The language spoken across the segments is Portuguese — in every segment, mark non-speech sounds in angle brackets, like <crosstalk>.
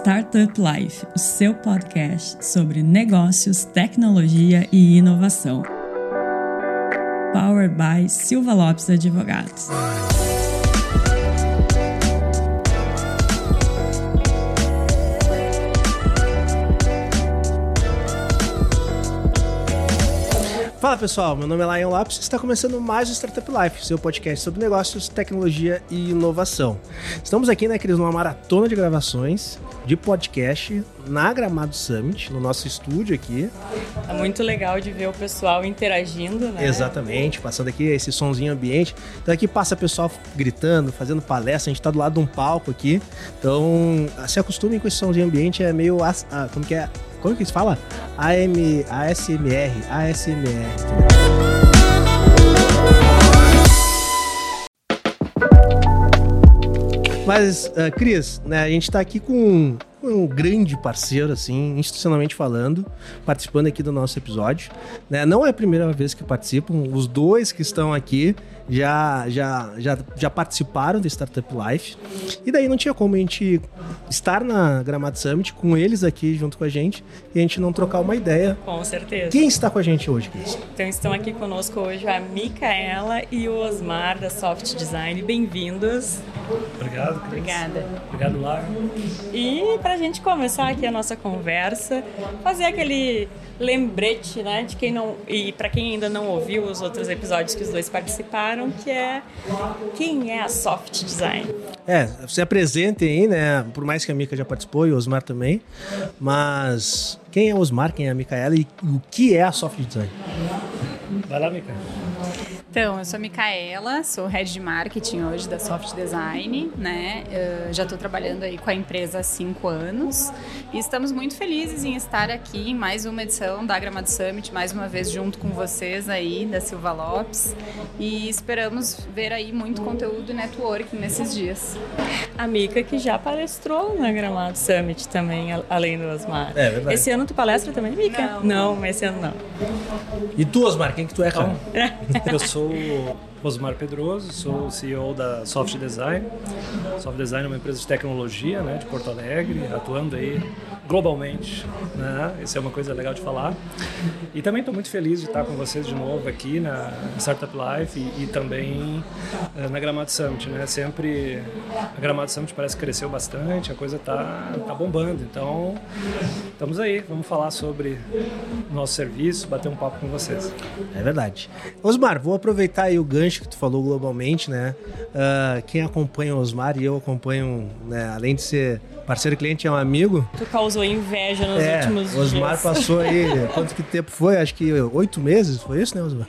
Startup Life, o seu podcast sobre negócios, tecnologia e inovação. Powered by Silva Lopes Advogados. Fala pessoal, meu nome é Lion Lopes e está começando mais o Startup Life, seu podcast sobre negócios, tecnologia e inovação. Estamos aqui, né, Cris, numa maratona de gravações de podcast na Gramado Summit, no nosso estúdio aqui. É muito legal de ver o pessoal interagindo, né? Exatamente, passando aqui esse sonzinho ambiente. Então aqui passa pessoal gritando, fazendo palestra, a gente está do lado de um palco aqui. Então se acostumem com esse sonzinho ambiente, é meio. Como que é? Como que se fala? AM, ASMR, ASMR. Mas, uh, Cris, né, a gente está aqui com um grande parceiro, assim, institucionalmente falando, participando aqui do nosso episódio. Né? Não é a primeira vez que participam, os dois que estão aqui já, já, já, já participaram do Startup Life. E daí não tinha como a gente estar na Gramado Summit com eles aqui junto com a gente e a gente não trocar uma ideia. Com certeza. Quem está com a gente hoje, Cris? Então estão aqui conosco hoje a Micaela e o Osmar da Soft Design. Bem-vindos. Obrigado, Cris. Obrigada. Obrigado, Lar. E para a gente começar aqui a nossa conversa, fazer aquele lembrete, né, de quem não e para quem ainda não ouviu os outros episódios que os dois participaram, que é quem é a Soft Design. É, se apresentem aí, né? Por mais que a Mica já participou e o Osmar também, mas quem é o Osmar, quem é a Micaela e o que é a Soft Design? Vai lá, Mica. Então, eu sou a Micaela, sou head de marketing hoje da Soft Design, né? Eu já estou trabalhando aí com a empresa há cinco anos e estamos muito felizes em estar aqui em mais uma edição da Gramado Summit, mais uma vez junto com vocês aí da Silva Lopes e esperamos ver aí muito conteúdo e networking nesses dias. A Mica que já palestrou na Gramado Summit também, além do Osmar. É verdade. Esse ano tu palestra também, Mica? Não, não esse ano não. E tu, Osmar, quem que tu é, cara? Eu sou Osmar Pedroso, sou CEO da Soft Design. Soft Design é uma empresa de tecnologia, né, de Porto Alegre, atuando aí globalmente, né? Isso é uma coisa legal de falar. E também estou muito feliz de estar com vocês de novo aqui na Startup Life e, e também uh, na Gramado Summit, né? Sempre a Gramado Summit parece que cresceu bastante, a coisa tá tá bombando. Então, estamos aí, vamos falar sobre nosso serviço, bater um papo com vocês. É verdade. Osmar, vou aproveitar aí o gancho que tu falou globalmente, né? Uh, quem acompanha o Osmar e eu acompanho, né, além de ser parceiro cliente é um amigo. Tu causou inveja nos é, últimos dias. Osmar passou aí, <laughs> quanto que tempo foi? Acho que oito meses, foi isso, né, Osmar?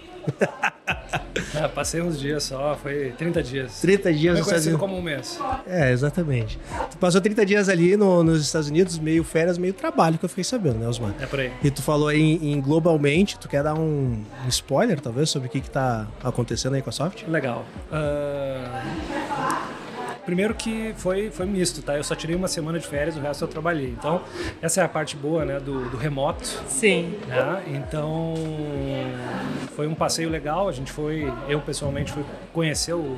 É, passei uns dias só, foi 30 dias. 30 dias nos Estados Unidos. como um mês. É, exatamente. Tu passou 30 dias ali no, nos Estados Unidos, meio férias, meio trabalho, que eu fiquei sabendo, né, Osmar? É por aí. E tu falou aí em, em globalmente, tu quer dar um, um, spoiler, talvez, sobre o que que tá acontecendo aí com a Soft? Legal. Uh... Primeiro que foi, foi misto, tá? Eu só tirei uma semana de férias, o resto eu trabalhei. Então, essa é a parte boa, né, do, do remoto. Sim. Né? Então, foi um passeio legal. A gente foi, eu pessoalmente fui conhecer o,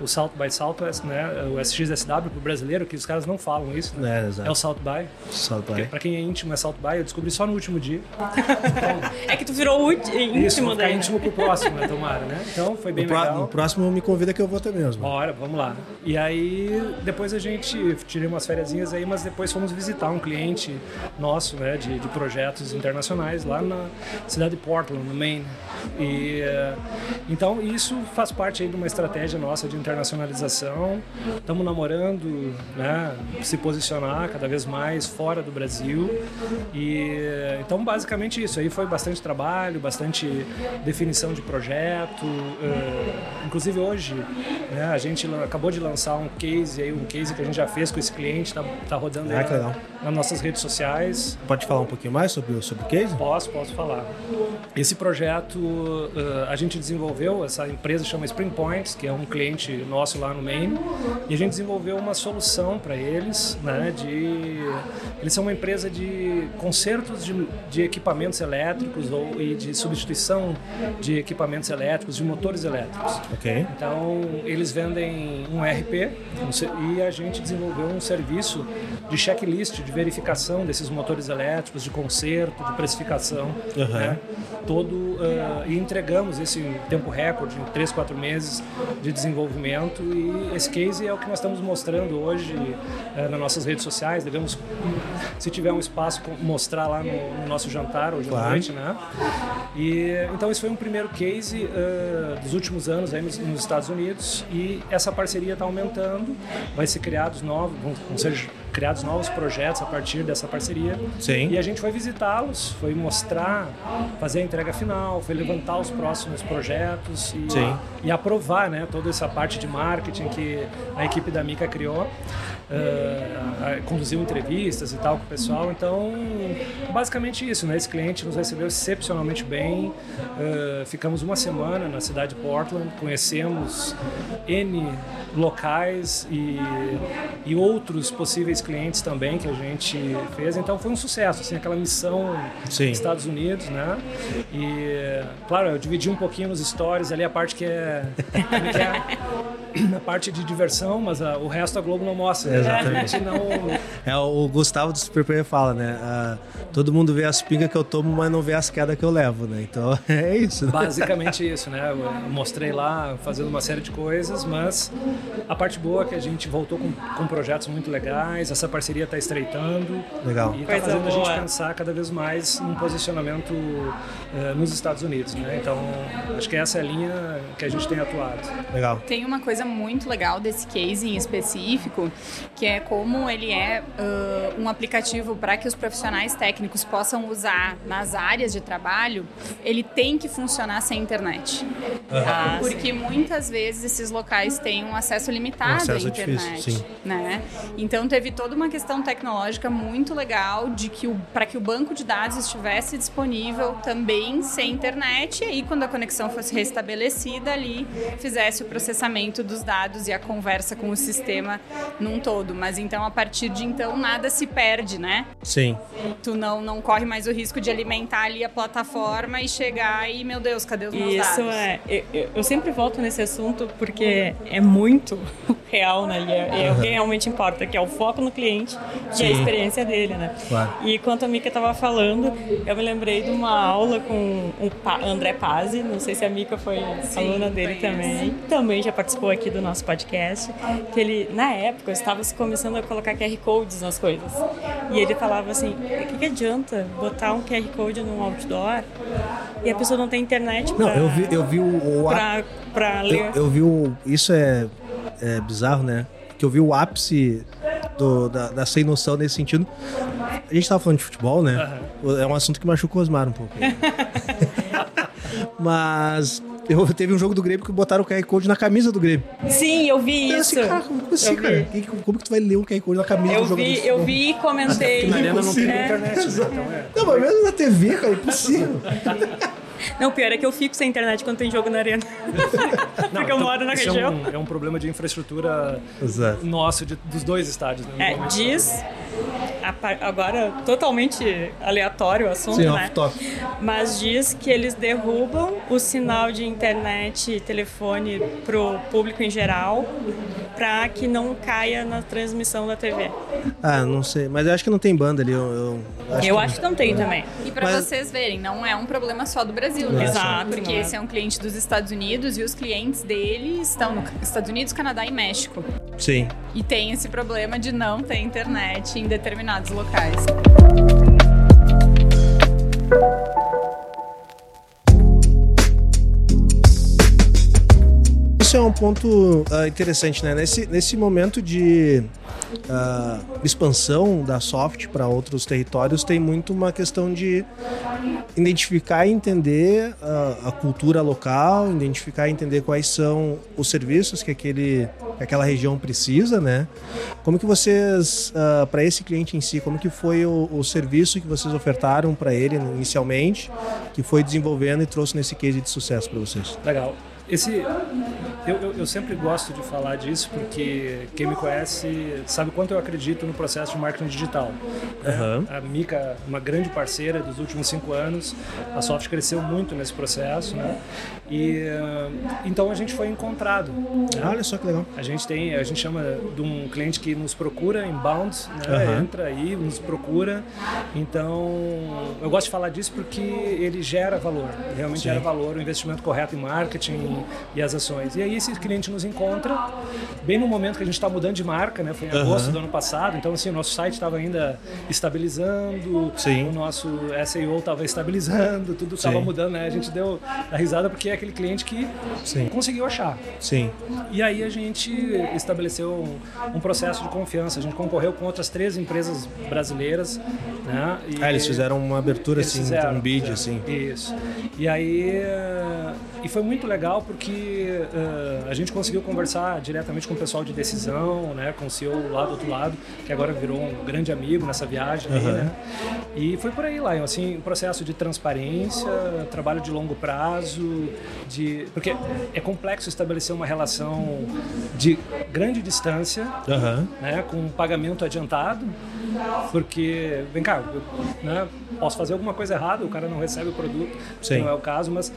o South by Southwest, né? O SXSW pro brasileiro, que os caras não falam isso, né? É, exato. é o South by. South by. Para quem é íntimo é South by, eu descobri só no último dia. Então, <laughs> é que tu virou íntimo isso, daí. Né? íntimo pro próximo, né, tomara, né? Então, foi bem no legal. No próximo me convida que eu vou também, Osmar. Bora, vamos lá. E aí aí depois a gente tirei umas férias aí, mas depois fomos visitar um cliente nosso, né, de, de projetos internacionais lá na cidade de Portland, no Maine. E então isso faz parte aí de uma estratégia nossa de internacionalização. Estamos namorando, né, se posicionar cada vez mais fora do Brasil. E então basicamente isso aí foi bastante trabalho, bastante definição de projeto. Uh, inclusive hoje, né, a gente acabou de lançar um case aí, um case que a gente já fez com esse cliente, tá, tá rodando ah, aí na, nas nossas redes sociais. Pode falar um pouquinho mais sobre, sobre o case? Posso, posso falar. Esse projeto uh, a gente desenvolveu, essa empresa chama Spring Points, que é um cliente nosso lá no Maine, e a gente desenvolveu uma solução para eles, né, de... Eles são uma empresa de consertos de, de equipamentos elétricos ou, e de substituição de equipamentos elétricos, de motores elétricos. Ok. Então, eles vendem um RP, E a gente desenvolveu um serviço de checklist, de verificação desses motores elétricos, de conserto, de precificação, uhum. né? Todo uh, e entregamos esse tempo recorde em 3, 4 meses de desenvolvimento e esse case é o que nós estamos mostrando hoje uh, nas nossas redes sociais devemos se tiver um espaço mostrar lá no, no nosso jantar hoje claro. à noite né e então esse foi um primeiro case uh, dos últimos anos aí nos, nos, Estados Unidos e essa parceria está aumentando vai ser criados novos vão, vão ser criados novos projetos a partir dessa parceria. Sim. E a gente foi visitá-los, foi mostrar, fazer a entrega final, foi levantar os próximos projetos e, e aprovar né, toda essa parte de marketing que a equipe da Mica criou uh, conduziu entrevistas e tal com o pessoal. Então, basicamente isso, né? Esse cliente nos recebeu excepcionalmente bem. Uh, ficamos uma semana na cidade de Portland, conhecemos N locais e, e outros possíveis clientes também que a gente fez. Então, foi um sucesso, assim, aquela missão Sim. Estados Unidos, né? E, claro, eu dividi um pouquinho nos stories ali a parte que é, que é <laughs> a parte de diversão, mas a, o resto a Globo não mostra. Exatamente. É, o Gustavo do Super fala, né? Uh, todo mundo vê as pingas que eu tomo, mas não vê as quedas que eu levo, né? Então <laughs> é isso. Né? Basicamente isso, né? Eu mostrei lá fazendo uma série de coisas, mas a parte boa é que a gente voltou com, com projetos muito legais, essa parceria está estreitando. Legal. E está fazendo boa. a gente pensar cada vez mais num posicionamento uh, nos Estados Unidos, né? Então acho que essa é a linha que a gente tem atuado. Legal. Tem uma coisa muito legal desse case em específico, que é como ele é uh, um aplicativo para que os profissionais técnicos possam usar nas áreas de trabalho, ele tem que funcionar sem internet. Uhum. Porque muitas vezes esses locais têm um acesso limitado um acesso à internet. Difícil, né? Então teve toda uma questão tecnológica muito legal de que para que o banco de dados estivesse disponível também sem internet e aí quando a conexão fosse restabelecida ali fizesse o processamento dos dados e a conversa com o sistema num todo, mas então a partir de então nada se perde, né? Sim. Tu não, não corre mais o risco de alimentar ali a plataforma e chegar e, meu Deus, cadê os meus Isso dados? é. Eu, eu, sempre volto nesse assunto porque é muito <laughs> real, né? E é, é o que realmente importa, que é o foco no cliente e a experiência dele, né? Claro. E quando a Mika estava falando, eu me lembrei de uma aula com o André Pazzi, não sei se a Mika foi Sim, aluna dele também, também já participou aqui do nosso podcast, que ele, na época, estava se começando a colocar QR Codes nas coisas. E ele falava assim, o que, que adianta botar um QR Code num outdoor e a pessoa não tem internet pra... Não, eu vi, eu vi o... o pra, pra ler. Eu, eu vi o... Isso é, é bizarro, né? Que eu vi o ápice do, da, da, sem noção nesse sentido. A gente tava falando de futebol, né? Uhum. É um assunto que machucou o Osmar um pouco. <laughs> Mas eu, teve um jogo do Grêmio que botaram o QR Code na camisa do Grêmio. Sim, eu vi eu isso. Assim, cara, como assim, cara? Como que tu vai ler um QR Code na camisa eu do jogo vi, Eu vi e comentei. Na arena não tem é. internet, né? Então é. Não, mas mesmo na TV, cara, é impossível. Não, pior é que eu fico sem internet quando tem jogo na arena. Não, Porque eu então, moro na região. É um, é um, problema de infraestrutura Exato. nosso, de, dos dois estádios. Né? É, diz agora totalmente aleatório o assunto, Sim, né? Mas diz que eles derrubam o sinal de internet e telefone pro público em geral para que não caia na transmissão da TV. Ah, não sei, mas eu acho que não tem banda ali. Eu, eu acho, eu que... acho que não tem também. E para mas... vocês verem, não é um problema só do Brasil, né? Exato. Porque é. esse é um cliente dos Estados Unidos e os clientes dele estão nos Estados Unidos, Canadá e México. Sim. E tem esse problema de não ter internet em determinados locais. Isso é um ponto uh, interessante, né? Nesse, nesse momento de uh, expansão da soft para outros territórios, tem muito uma questão de identificar e entender uh, a cultura local, identificar e entender quais são os serviços que, aquele, que aquela região precisa, né? Como que vocês, para esse cliente em si, como que foi o, o serviço que vocês ofertaram para ele inicialmente, que foi desenvolvendo e trouxe nesse case de sucesso para vocês? Legal. Esse, eu, eu, eu, sempre gosto de falar disso porque quem me conhece sabe quanto eu acredito no processo de marketing digital. Uhum. A Mica, uma grande parceira dos últimos cinco anos, a Soft cresceu muito nesse processo, né? E então a gente foi encontrado. Né? Olha só que legal. A gente tem, a gente chama de um cliente que nos procura inbound, né? Uhum. Entra aí, nos procura. Então eu gosto de falar disso porque ele gera valor, realmente Sim. gera valor, o investimento correto em marketing e as ações. E aí esse cliente nos encontra bem no momento que a gente está mudando de marca, né? Foi em agosto uhum. do ano passado, então assim o nosso site estava ainda estabilizando, Sim. o nosso SEO estava estabilizando, tudo estava mudando, né? A gente deu a risada porque é aquele cliente que Sim. conseguiu achar. Sim. E aí a gente estabeleceu um, um, processo de confiança. A gente concorreu com outras três empresas brasileiras, né? E ah, eles fizeram uma abertura assim, fizeram, um bid assim. Isso. E aí e foi muito legal porque uh, a gente conseguiu conversar diretamente com o pessoal de decisão, né, com o CEO lá do outro lado, que agora virou um grande amigo nessa viagem, uhum. aí, né? E foi por aí lá, assim, um processo de transparência, trabalho de longo prazo, de porque é complexo estabelecer uma relação de grande distância, uhum. né, com pagamento adiantado, porque vem cá, né, posso fazer alguma coisa errada, o cara não recebe o produto, Sim. não é o caso, mas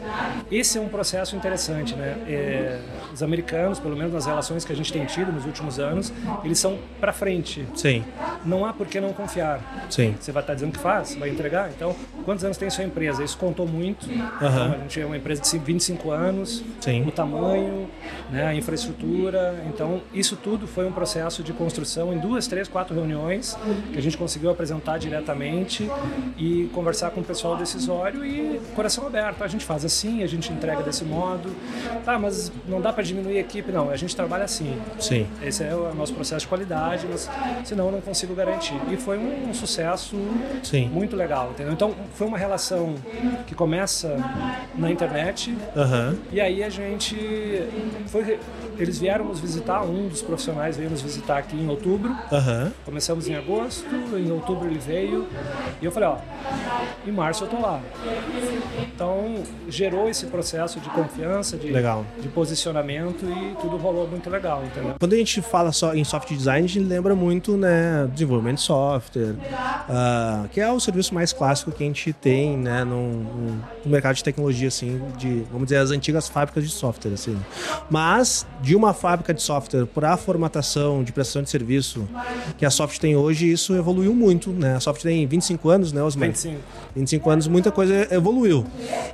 esse é um processo interessante, né? É, os americanos, pelo menos nas relações que a gente tem tido nos últimos anos, eles são para frente. Sim. Não há por que não confiar. Sim. Você vai estar tá dizendo que faz, vai entregar. Então, quantos anos tem sua empresa? Isso contou muito. Uhum. Então, a gente é uma empresa de 25 anos, Sim. o tamanho, né, a infraestrutura. Então, isso tudo foi um processo de construção em duas, três, quatro reuniões que a gente conseguiu apresentar diretamente e conversar com o pessoal decisório e coração aberto. A gente faz assim, a gente entrega desse modo. Tá, mas não dá para diminuir a equipe, não. A gente trabalha assim. Sim. Esse é o nosso processo de qualidade, mas senão eu não consigo garantir. E foi um, um sucesso Sim. muito legal, entendeu? Então foi uma relação que começa na internet uhum. e aí a gente foi eles vieram nos visitar, um dos profissionais veio nos visitar aqui em outubro. Uhum. Começamos em agosto, em outubro ele veio. E eu falei, ó, em março eu tô lá. Então gerou esse processo de confiança, de, legal. de posicionamento e tudo rolou muito legal, entendeu? Quando a gente fala só em software design, a gente lembra muito, né, desenvolvimento de software, uh, que é o serviço mais clássico que a gente tem, né, no, no mercado de tecnologia, assim, de, vamos dizer, as antigas fábricas de software, assim. Mas de uma fábrica de software para a formatação de prestação de serviço que a Soft tem hoje, isso evoluiu muito, né? A Soft tem 25 anos, né, Osmar? 25. 25 anos, muita coisa evoluiu.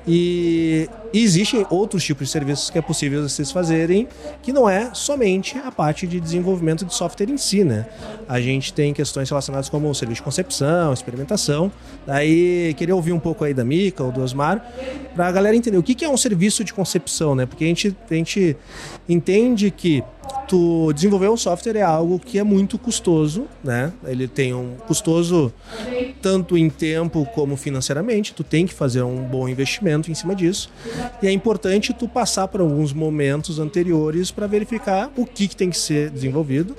E, e existem outros tipos de serviços que é possível vocês fazerem, que não é somente a parte de desenvolvimento de software em si, né? A gente tem questões relacionadas como serviço de concepção, experimentação. Daí, queria ouvir um pouco aí da Mica ou do Osmar, para a galera entender o que é um serviço de concepção, né? Porque a gente, a gente entende que tu desenvolver um software é algo que é muito custoso, né? Ele tem um custoso tanto em tempo como financeiramente. Tu tem que fazer um bom investimento em cima disso. E é importante tu passar por alguns momentos anteriores para verificar o que, que tem que ser desenvolvido,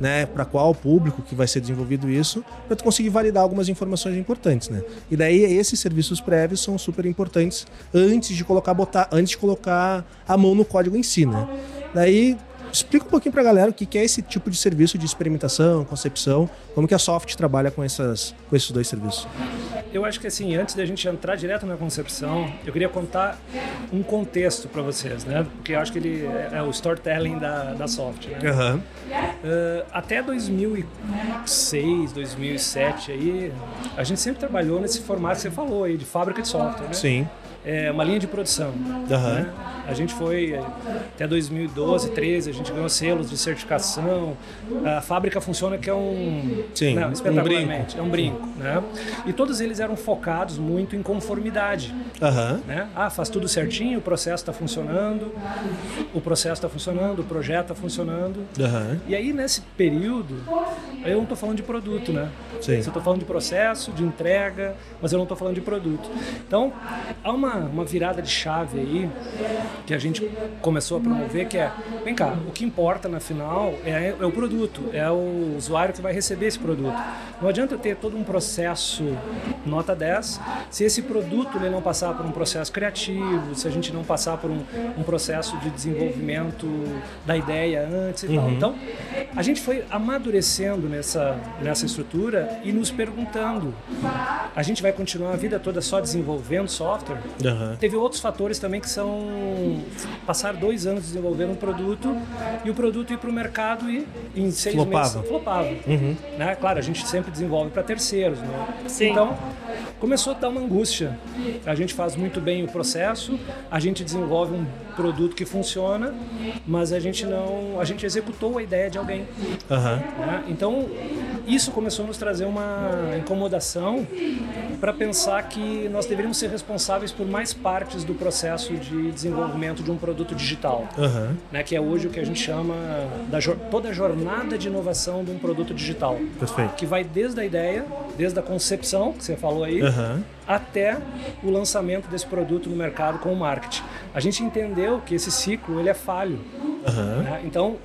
né? Para qual público que vai ser desenvolvido isso, para tu conseguir validar algumas informações importantes, né? E daí esses serviços prévios são super importantes antes de colocar botar, antes de colocar a mão no código em si, né? Daí Explica um pouquinho para a galera o que é esse tipo de serviço de experimentação, concepção, como que a Soft trabalha com, essas, com esses dois serviços. Eu acho que assim, antes da gente entrar direto na concepção, eu queria contar um contexto para vocês, né? Porque eu acho que ele é o storytelling da, da Soft. Né? Uhum. Uh, até 2006, 2007 aí, a gente sempre trabalhou nesse formato que você falou aí de fábrica de software, né? Sim é, uma linha de produção. Uhum. Né? A gente foi é, até 2012, 13, a gente ganhou selos de certificação. A fábrica funciona que é um, Sim, não, espetacularmente, um é um brinco, né? E todos eles eram focados muito em conformidade, uhum. né? Ah, faz tudo certinho, o processo está funcionando, o processo está funcionando, o projeto está funcionando. Uhum. E aí nesse período, eu não estou falando de produto, né? Sim. Eu estou falando de processo, de entrega, mas eu não estou falando de produto. Então, há uma, uma virada de chave aí que a gente começou a promover, que é, vem cá, o que importa na final é, é o produto, é o usuário que vai receber esse produto. Não adianta eu ter todo um processo nota 10 se esse produto ele não passar por um processo criativo, se a gente não passar por um, um processo de desenvolvimento da ideia antes e tal. Então, a gente foi amadurecendo nessa, nessa estrutura e nos perguntando: a gente vai continuar a vida toda só desenvolvendo software? Aham. Teve outros fatores também que são passar dois anos desenvolvendo um produto e o produto ir para o mercado e em seis Flopava. meses flopava. Né? Claro, a gente sempre desenvolve para terceiros. Né? Sim. Então começou a dar uma angústia. A gente faz muito bem o processo, a gente desenvolve um produto que funciona, mas a gente não, a gente executou a ideia de alguém. Aham. né? Então, isso começou a nos trazer uma incomodação para pensar que nós deveríamos ser responsáveis por mais partes do processo de desenvolvimento de um produto digital, Aham. né? que é hoje o que a gente chama da toda a jornada de inovação de um produto digital, Perfeito. que vai desde a ideia, desde a concepção, que você falou aí, Aham. até o lançamento desse produto no mercado com o marketing. A gente entendeu que esse ciclo ele é falho. Aham. né? Então,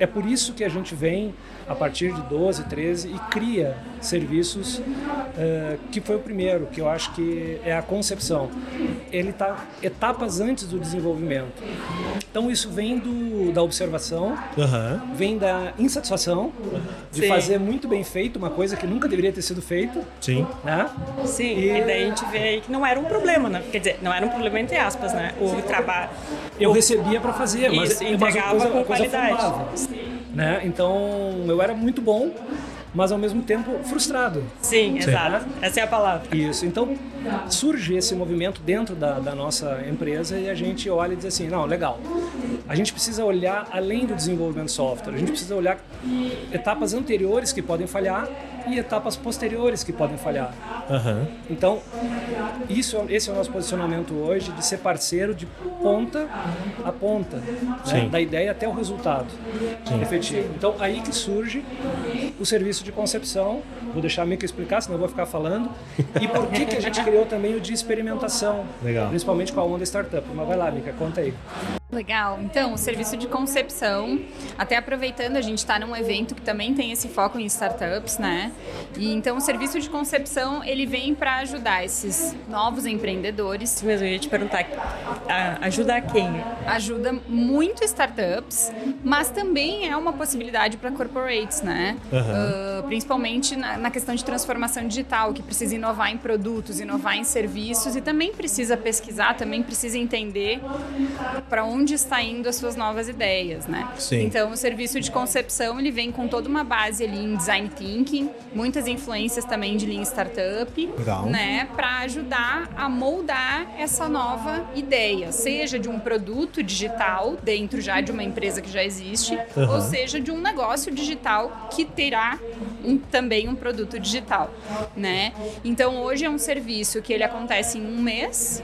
é por isso que a gente vem a partir de 12, 13 e cria serviços eh, que foi o primeiro, que eu acho que é a concepção. Ele está etapas antes do desenvolvimento. Então, isso vem do, da observação, Aham. vem da insatisfação de Sim. fazer muito bem feito uma coisa que nunca deveria ter sido feita, Sim. né? Sim, E- e daí a gente vê aí que não era um problema, né? Quer dizer, não era um problema entre aspas, né? O trabalho. Eu recebia para fazer, mas, Isso, mas a entregava coisa, com a coisa qualidade. formava, né? Então eu era muito bom, mas ao mesmo tempo frustrado. Sim, exato. Essa é a palavra. Isso. Então surge esse movimento dentro da, da nossa empresa e a gente olha e diz assim, não, legal. A gente precisa olhar além do desenvolvimento de software. A gente precisa olhar etapas anteriores que podem falhar e etapas posteriores que podem falhar. Aham. Então, isso, é- esse é o nosso posicionamento hoje, de ser parceiro de ponta a ponta, né? Sim. da ideia até o resultado efetivo. Então, aí que surge o serviço de concepção. Vou deixar a Mika explicar, senão eu vou ficar falando. E por que, que a gente criou também o de experimentação, Legal. principalmente com a Onda Startup. Mas vai lá, Mika, conta aí. Legal. Então, o serviço de concepção, até aproveitando, a gente está num evento que também tem esse foco em startups, né? E então o serviço de concepção ele vem para ajudar esses novos empreendedores, Isso mesmo, eu ia te perguntar. Ajuda a quem? ajuda muito startups, mas também é uma possibilidade para corporates, né? Aham. Ah, principalmente na, na questão de transformação digital, que precisa inovar em produtos, inovar em serviços e também precisa pesquisar, também precisa entender para onde está indo as suas novas ideias, né? Sim. Então, o serviço de concepção ele vem com toda uma base ali em design thinking, muitas influências também de Lean Startup, Legal. né? Para ajudar a moldar essa nova ideia, seja de um produto digital dentro já de uma empresa que já existe, Aham. ou seja de um negócio digital que terá um- também um produto digital, né? Então hoje é um serviço que ele acontece em um mês,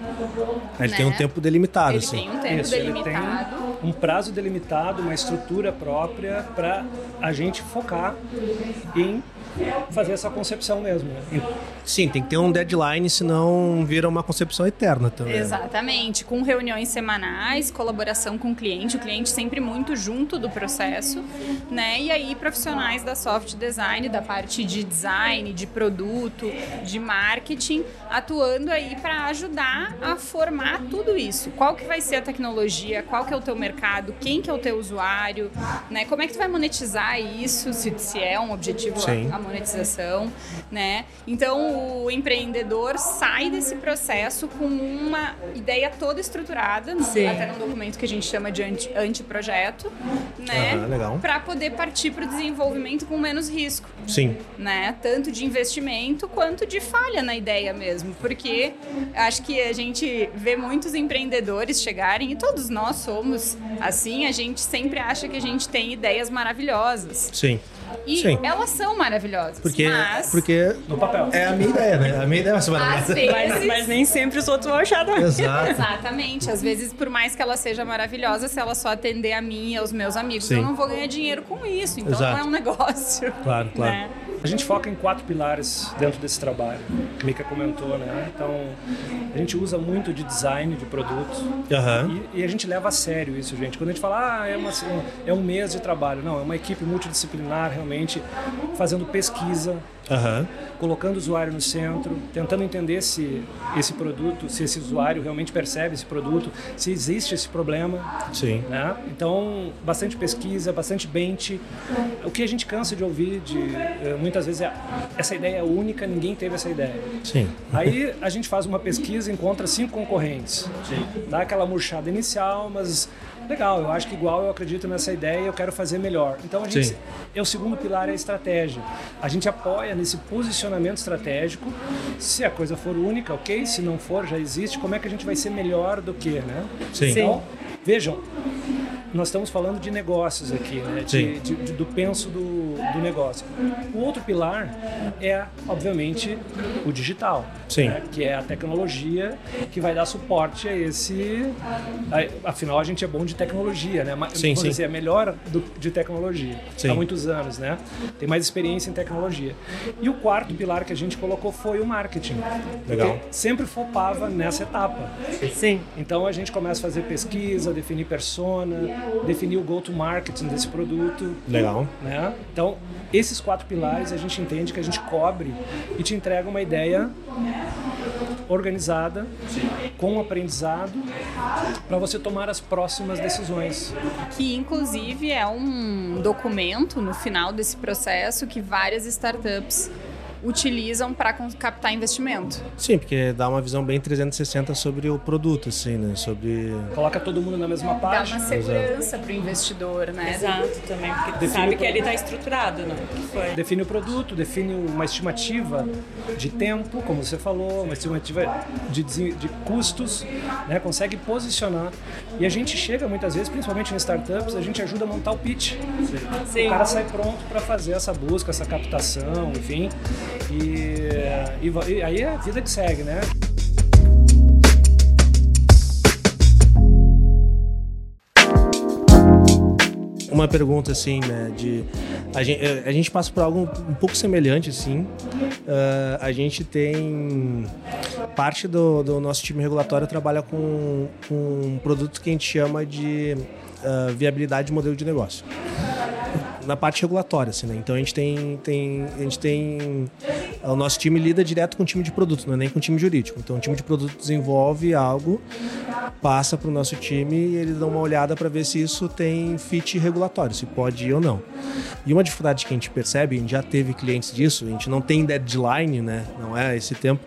Ele Né? tem um tempo delimitado, ele assim. tem um tempo Isso, ele tem um prazo delimitado, uma estrutura própria para a gente focar em fazer essa concepção mesmo. né? Sim, tem que ter um deadline, senão vira uma concepção eterna também. Exatamente, com reuniões semanais, colaboração com o cliente, o cliente sempre muito junto do processo, né? E aí profissionais da soft design, da parte de design, de produto, de marketing, atuando aí para ajudar a formar tudo isso. Qual que vai ser a tecnologia, qual que é o teu mercado, quem que é o teu usuário, né? Como é que tu vai monetizar isso, se, se é um objetivo Sim. a, monetização, né? Então o empreendedor sai desse processo com uma ideia toda estruturada, no- até num documento que a gente chama de anti- anteprojeto, né? Legal. Para poder partir para o desenvolvimento com menos risco, Sim. né? Tanto de investimento quanto de falha na ideia mesmo, porque acho que a gente vê muitos empreendedores chegarem e todos nós somos assim, a gente sempre acha que a gente tem ideias maravilhosas. Sim. E Sim. elas são maravilhosas. Porque, mas, porque No papel. é a minha ideia, né? A minha ideia vai ser às maravilhosa. vezes. Mas, mas nem sempre os outros vão achar. Exato. Exatamente. Às vezes, por mais que ela seja maravilhosa, se ela só atender a mim e aos meus amigos, Sim. eu não vou ganhar dinheiro com isso. Então Exato. não é um negócio. Claro, claro. né? A gente foca em quatro pilares dentro desse trabalho, que Mika comentou, né? Então, a gente usa muito de design de produtos Uhum. e, e a gente leva a sério isso, gente. Quando a gente fala, ah, é, uma, é um mês de trabalho, não, é uma equipe multidisciplinar realmente fazendo pesquisa, Aham. colocando o usuário no centro, tentando entender se esse produto, se esse usuário realmente percebe esse produto, se existe esse problema. Sim. Né? Então, bastante pesquisa, bastante bench. O que a gente cansa de ouvir, de eh, muitas vezes, é essa ideia é única, ninguém teve essa ideia. Sim. Aí a gente faz uma pesquisa encontra cinco concorrentes. Dá aquela murchada inicial, mas legal, eu acho que igual eu acredito nessa ideia e eu quero fazer melhor. Então a gente Sim. é o segundo pilar é a estratégia. A gente apoia nesse posicionamento estratégico. Se a coisa for única, ok. Se não for, já existe. Como é que a gente vai ser melhor do que, né? Sim. Então, vejam, nós estamos falando de negócios aqui, né? Sim. De, de- de- do penso do, do negócio. O outro pilar é, obviamente, o digital. Sim. né? Que é a tecnologia que vai dar suporte a esse. afinal, a gente é bom de tecnologia, né? Mas, Sim, sim. dizer, é melhor do- de tecnologia. Sim. Há muitos anos, né? Tem mais experiência em tecnologia. E o quarto pilar que a gente colocou foi o marketing. Legal. Porque sempre focava nessa etapa. Sim. Então a gente começa a fazer pesquisa, definir persona, definir o go-to-market desse produto. Legal. Né? Então, esses quatro pilares a gente entende que a gente cobre e te entrega uma ideia organizada, com aprendizado, para você tomar as próximas decisões. Que inclusive é um documento no final desse processo que várias startups utilizam para captar investimento. Sim, porque dá uma visão bem 360 sobre o produto, assim, né? Sobre. Coloca todo mundo na mesma Dá página. uma segurança para o investidor, né? Exato, também, porque Define sabe que ele está estruturado, né? Define o produto, define uma estimativa de tempo, como você falou, uma estimativa de, de custos, né? consegue posicionar. E a gente chega muitas vezes, principalmente em startups, a gente ajuda a montar o pitch. Sim. O cara sai pronto para fazer essa busca, essa captação, enfim. E, e e aí é a vida que segue, né? Uma pergunta assim, né? De a gente, a gente passa por algo um pouco semelhante, assim. Ah, a gente tem parte do, do nosso time regulatório trabalha com, com um produto que a gente chama de ah, viabilidade de modelo de negócio na parte regulatória, assim, né? Então a gente tem, tem, a gente tem o nosso time lida direto com o time de produto, não é nem com o time jurídico. Então o time de produto desenvolve algo, passa para o nosso time e eles dão uma olhada para ver se isso tem fit regulatório, se pode ir ou não. E uma dificuldade que a gente percebe, a gente já teve clientes disso, a gente não tem deadline, né? Não é esse tempo,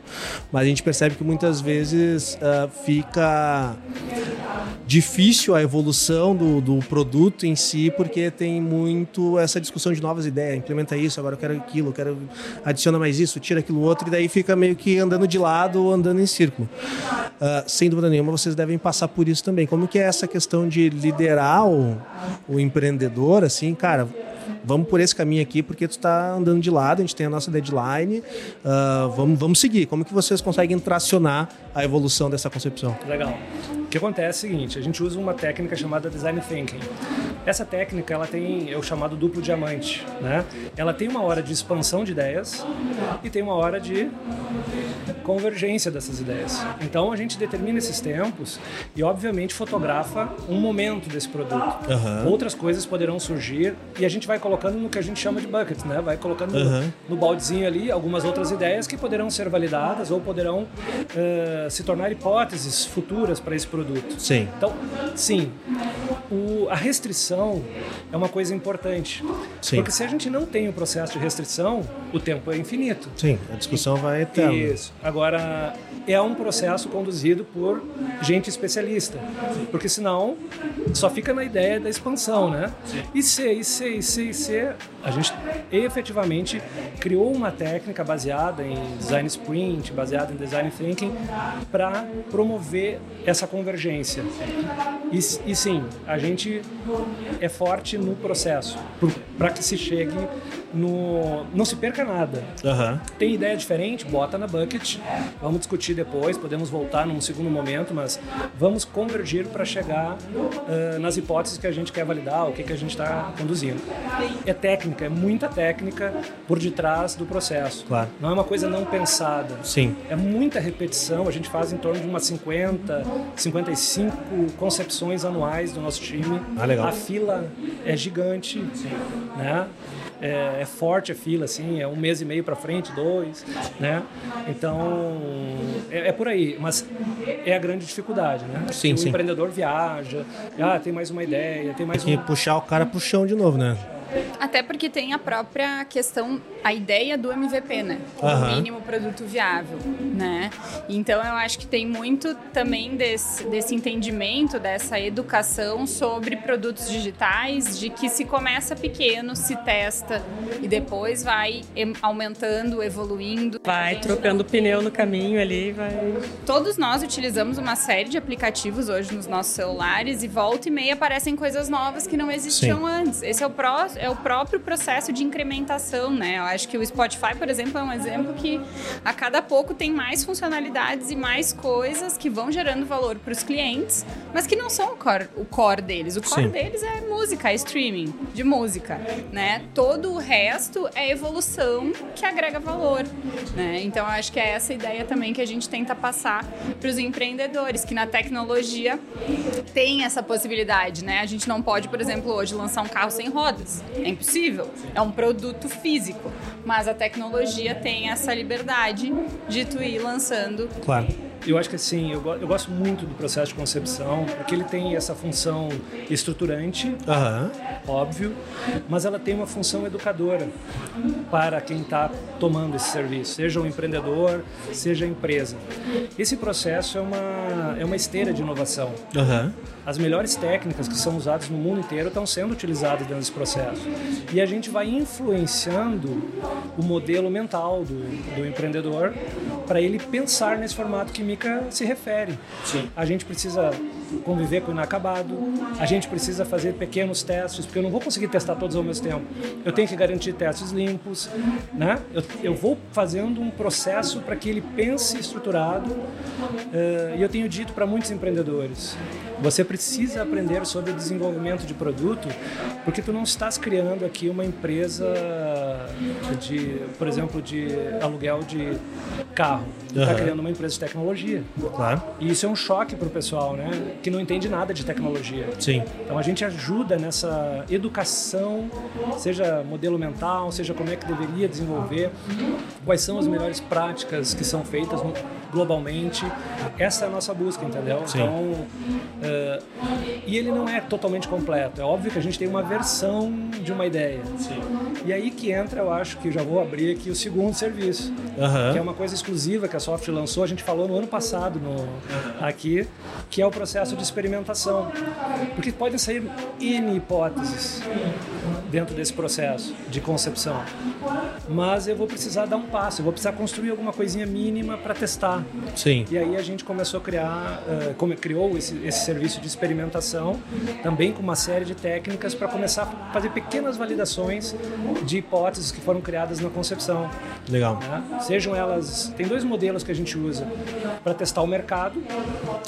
mas a gente percebe que muitas vezes ah, fica difícil a evolução do, do produto em si, porque tem muito essa discussão de novas ideias, implementa isso, agora eu quero aquilo, eu quero adiciona mais isso, tira aquilo outro, e daí fica meio que andando de lado ou andando em círculo. Ah, sem dúvida nenhuma, vocês devem passar por isso também. Como que é essa questão de liderar o, o empreendedor, assim, cara, vamos por esse caminho aqui porque tu está andando de lado, a gente tem a nossa deadline, ah, vamos, vamos seguir. Como que vocês conseguem tracionar a evolução dessa concepção? Legal. O que acontece é o seguinte, a gente usa uma técnica chamada design thinking. Essa técnica, ela tem é o chamado duplo diamante, né? Ela tem uma hora de expansão de ideias e tem uma hora de convergência dessas ideias. Então a gente determina esses tempos e obviamente fotografa um momento desse produto. Aham. Outras coisas poderão surgir e a gente vai colocando no que a gente chama de bucket, né? Vai colocando no- Aham. no baldezinho ali algumas outras ideias que poderão ser validadas ou poderão eh, se tornar hipóteses futuras para esse produto. Sim. Então, sim, o- a restrição é uma coisa importante. Sim. Porque se a gente não tem o processo de restrição, o tempo é infinito. Sim, a discussão vai eterna. Isso. Agora, é um processo conduzido por gente especialista. Porque senão só fica na ideia da expansão, né? E C, e C, e C, e. A gente efetivamente criou uma técnica baseada em design sprint, baseada em design thinking, para promover essa convergência. E, e sim, a gente é forte no processo, para que se chegue no. não se perca nada. Aham. Tem ideia diferente? Bota na bucket. Vamos discutir depois, podemos voltar num segundo momento, mas vamos convergir para chegar ah, nas hipóteses que a gente quer validar, o que, que a gente está conduzindo. É técnica. é muita técnica por detrás do processo. Claro. Não é uma coisa não pensada. Sim. É muita repetição, a gente faz em torno de umas 50, 55 concepções anuais do nosso time. Ah, legal. A fila é gigante, né? É, é forte a fila, assim, é um mês e meio para frente, dois, né? Então, é, é por aí, mas é a grande dificuldade, né? Sim, o sim. empreendedor viaja, ah, tem mais uma ideia, tem mais E um... puxar o cara pro chão de novo, né? Até porque tem a própria questão, a ideia do MVP, né? O mínimo produto viável, né? Então eu acho que tem muito também desse, desse entendimento, dessa educação sobre produtos digitais, de que se começa pequeno, se testa e depois vai aumentando, evoluindo. Vai trocando pneu no caminho ali, vai. Todos nós utilizamos uma série de aplicativos hoje nos nossos celulares e volta e meia aparecem coisas novas que não existiam Sim. antes. Esse é o, pró é o próprio processo de incrementação, né? Eu acho que o Spotify, por exemplo, é um exemplo que a cada pouco tem mais funcionalidades e mais coisas que vão gerando valor para os clientes, mas que não são o core, o core deles. O core Sim. deles é música, é streaming de música, né? Todo o resto é evolução que agrega valor, né? Então eu acho que é essa ideia também que a gente tenta passar para os empreendedores, que na tecnologia tem essa possibilidade, né? A gente não pode, por exemplo, hoje lançar um carro sem rodas. É impossível. É um produto físico. Mas a tecnologia tem essa liberdade de tu ir lançando Claro. Eu acho que assim, eu, eu gosto muito do processo de concepção, porque ele tem essa função estruturante, Aham. óbvio, mas ela tem uma função educadora para quem está tomando esse serviço, seja o empreendedor, seja a empresa. Esse processo é uma, é uma esteira de inovação. Aham. As melhores técnicas que são usadas no mundo inteiro estão sendo utilizadas dentro desse processo. E a gente vai influenciando o modelo mental do, do empreendedor para ele pensar nesse formato que Mika se refere. A gente precisa conviver com o inacabado, a gente precisa fazer pequenos testes, porque eu não vou conseguir testar todos ao mesmo tempo. Eu tenho que garantir testes limpos, né? Eu, eu vou fazendo um processo para que ele pense estruturado. eh, e eu tenho dito para muitos empreendedores, você precisa aprender sobre desenvolvimento de produto, porque tu não estás criando aqui uma empresa de, por exemplo, de aluguel de carro. Tu está Aham. criando uma empresa de tecnologia. Claro. E isso é um choque para o pessoal, né? Que não entende nada de tecnologia. Sim. Então a gente ajuda nessa educação, seja modelo mental, seja como é que deveria desenvolver, quais são as melhores práticas que são feitas no- globalmente. Essa é a nossa busca, entendeu? Sim. Então, eh, e ele não é totalmente completo. É óbvio que a gente tem uma versão de uma ideia. E aí que entra, eu acho que já vou abrir aqui o segundo serviço Aham. que é uma coisa exclusiva que a Soft lançou, a gente falou no ano passado no, aqui, que é o processo de experimentação. Porque podem sair N hipóteses dentro desse processo de concepção. Mas eu vou precisar dar um passo, eu vou precisar construir alguma coisinha mínima para testar. Sim. E aí a gente começou a criar, come- criou esse, esse serviço de experimentação, também com uma série de técnicas para começar a fazer pequenas validações de hipóteses que foram criadas na concepção Legal. né? Sejam elas. Tem dois modelos que a gente usa para testar o mercado,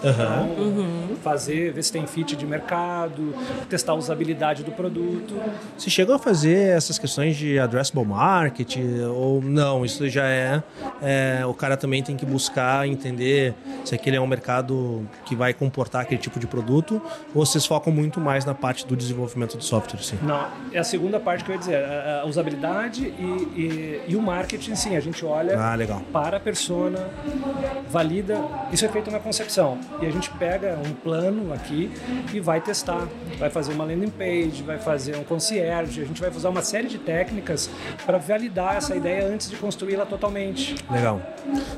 Aham. então, fazer, ver se tem fit de mercado, testar a usabilidade do produto. Você chegou a fazer essas questões de addressable market ou não? Isso já é, é, o cara também tem que buscar entender se aquele é um mercado que vai comportar aquele tipo de produto ou vocês focam muito mais na parte do desenvolvimento do software, sim? Não, é a segunda parte que eu ia dizer, a, usabilidade e, e, e o marketing, sim, a gente olha Ah, para a persona, valida. Isso é feito na concepção. E a gente pega um plano aqui e vai testar. Vai fazer uma landing page, vai fazer um concierge, a gente vai usar uma série de técnicas para validar essa ideia antes de construí-la totalmente. Legal.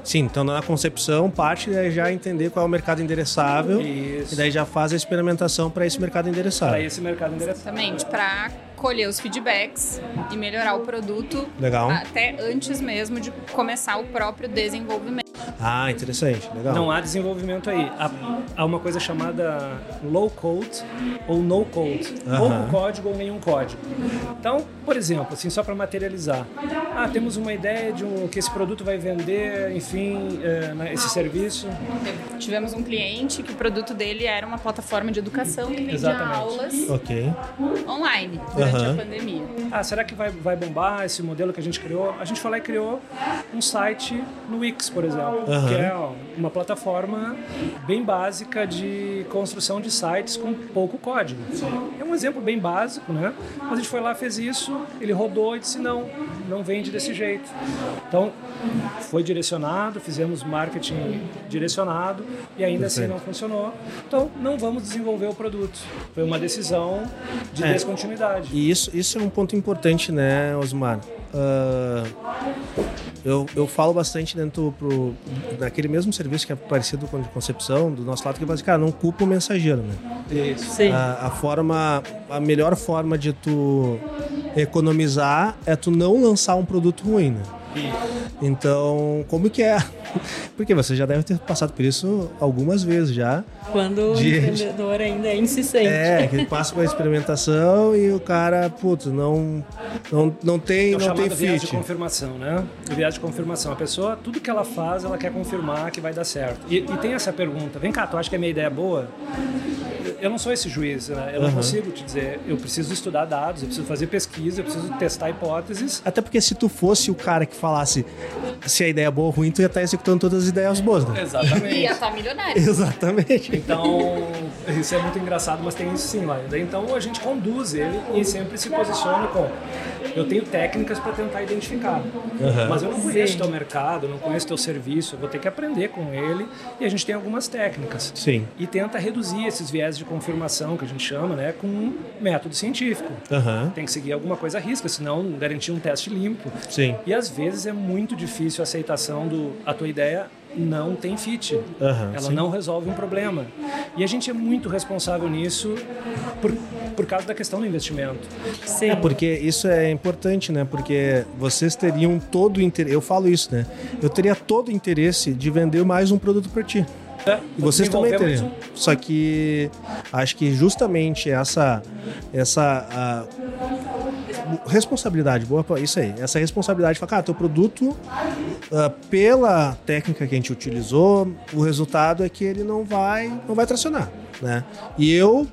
Sim, então na concepção parte é já entender qual é o mercado endereçável Isso. e daí já faz a experimentação para esse mercado Para endereçável. esse mercado endereçado. Exatamente, para colher os feedbacks e melhorar o produto Legal. até antes mesmo de começar o próprio desenvolvimento. Ah, interessante, legal. Não há desenvolvimento aí. Há, há uma coisa chamada low code ou no code. Ou com código ou nenhum código. Então, por exemplo, assim, só para materializar. Ah, temos uma ideia de um, que esse produto vai vender, enfim, é, né, esse serviço. Tivemos um cliente que o produto dele era uma plataforma de educação que vendia Exatamente. aulas Ok. online durante a pandemia. Ah, será que vai, vai bombar esse modelo que a gente criou? A gente foi lá e criou um site no Wix, por exemplo, Aham. que é uma plataforma bem básica de construção de sites com pouco código. É um exemplo bem básico, né? Mas a gente foi lá, fez isso, ele rodou e disse não, não vende desse jeito. Então, foi direcionado, fizemos marketing direcionado e ainda assim Perfeito. não funcionou. Então, não vamos desenvolver o produto. Foi uma decisão de É. descontinuidade. E isso, isso é um ponto importante, né, Osmar? Ah, eu, eu falo bastante dentro pro, daquele mesmo serviço que é parecido com a de concepção, do nosso lado, que é assim, cara, não culpa o mensageiro, né? Isso. Sim. A, a forma, a melhor forma de tu economizar é tu não lançar um produto ruim, né? Então, como que é? <laughs> Porque você já deve ter passado por isso algumas vezes já. Quando De- o empreendedor ainda é insistente. É, que passa por experimentação e o cara, putz, não, não, não tem, É o não tem chamado viés de fit. confirmação, né? O viés de confirmação. A pessoa, tudo que ela faz, ela quer confirmar que vai dar certo. E, e tem essa pergunta: vem cá, tu acha que a minha ideia é boa? Eu não sou esse juiz, né? Eu não consigo te dizer. Eu preciso estudar dados, eu preciso fazer pesquisa, eu preciso testar hipóteses. Até porque se tu fosse o cara que falasse se a ideia é boa ou ruim, tu ia estar executando todas as ideias boas, né? Exatamente. Ia estar milionário. <laughs> Exatamente. Então, isso é muito engraçado, mas tem isso sim lá. Então, a gente conduz ele e sempre se posiciona com eu tenho técnicas para tentar identificar. Mas eu não conheço Sim. teu mercado, eu não conheço teu serviço, eu vou ter que aprender com ele e a gente tem algumas técnicas. Sim. E tenta reduzir esses viés de confirmação que a gente chama, né, com um método científico. Aham. Tem que seguir alguma coisa à risca, senão garantir um teste limpo. Sim. E às vezes é muito difícil a aceitação do a tua ideia não tem fit. Aham, Ela sim. não resolve um problema. E a gente é muito responsável nisso por, por causa da questão do investimento. Sim. É porque isso é importante, né? Porque vocês teriam todo o interesse. Eu falo isso, né? Eu teria todo o interesse de vender mais um produto para ti. É, E vocês também teriam. Só que acho que justamente essa essa a, responsabilidade, boa, isso aí, essa responsabilidade de falar, cara, teu produto, ah, pela técnica que a gente utilizou, o resultado é que ele não vai, não vai tracionar, né? E eu,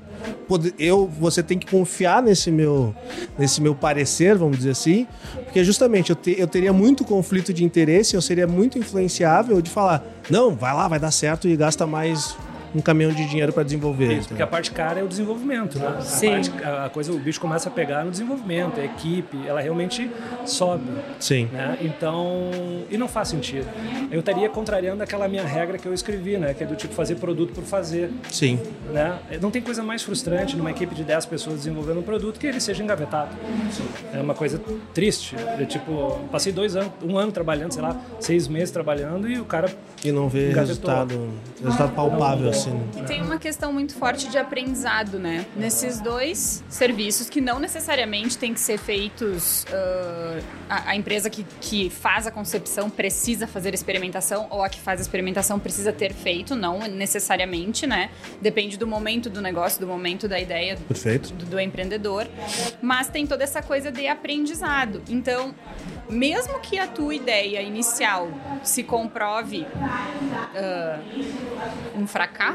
eu, você tem que confiar nesse meu, nesse meu parecer, vamos dizer assim, porque justamente eu, te- eu teria muito conflito de interesse, eu seria muito influenciável de falar, não, vai lá, vai dar certo e gasta mais um caminhão de dinheiro para desenvolver. Isso, porque a parte cara é o desenvolvimento, né? A, Sim. parte- a coisa, o bicho começa a pegar no desenvolvimento, a equipe, ela realmente sobe. Sim. Né? Então, e não faz sentido. Eu estaria contrariando aquela minha regra que eu escrevi, né? Que é do tipo fazer produto por fazer. Sim. Né? Não tem coisa mais frustrante numa equipe de 10 pessoas desenvolvendo um produto que ele seja engavetado. É uma coisa triste. Eu, tipo, passei dois anos, um ano trabalhando, sei lá, seis meses trabalhando e o cara E não vê Engavetou. resultado, resultado palpável, assim. né? E tem uma questão muito forte de aprendizado, né? Nesses dois serviços que não necessariamente tem que ser feitos. ah, a, a empresa que, que faz a concepção precisa fazer a experimentação, ou a que faz a experimentação precisa ter feito, não necessariamente, né? Depende do momento do negócio, do momento da ideia Perfeito. do, do empreendedor, mas tem toda essa coisa de aprendizado. Então, mesmo que a tua ideia inicial se comprove ah, um fracasso,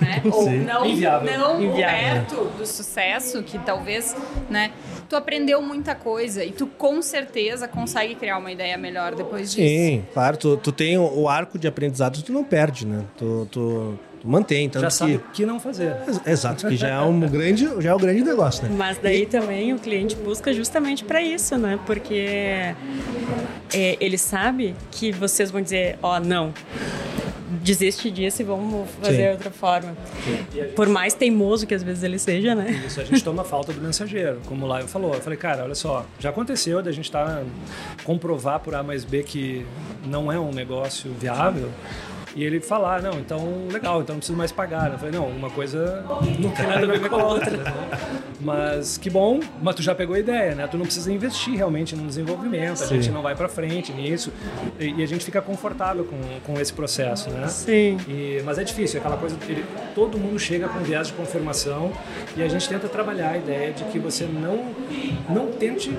né? <laughs> Ou Sim. não, Inviável. não Inviável. perto do sucesso, que talvez, né? Tu aprendeu muita coisa e tu com certeza consegue criar uma ideia melhor depois disso. Sim, claro, tu, tu tem o, o arco de aprendizado, tu não perde, né? Tu, tu mantém, tanto já que... sabe o que não fazer. Ex- Exato, que já é um <laughs> grande, já é um grande negócio, né? Mas daí também o cliente busca justamente para isso, né? Porque é, ele sabe que vocês vão dizer, ó, não, desiste disso e vamos fazer Sim. outra forma. Por mais teimoso que às vezes ele seja, né? Isso a gente toma falta do mensageiro, como lá eu falou. Eu falei, cara, olha só, já aconteceu da gente tá comprovar por A mais B que não é um negócio viável. E ele falar, não, então legal, então não preciso mais pagar. Eu falei, não, uma coisa não tem nada a ver com a outra. <laughs> Mas que bom, mas tu já pegou a ideia, né? Tu não precisa investir realmente no desenvolvimento, a Sim. gente não vai para frente nisso e, e a gente fica confortável com, com esse processo, né? Sim. E- mas é difícil, é aquela coisa, ele- todo mundo chega com viés de confirmação e a gente tenta trabalhar a ideia de que você não, não tente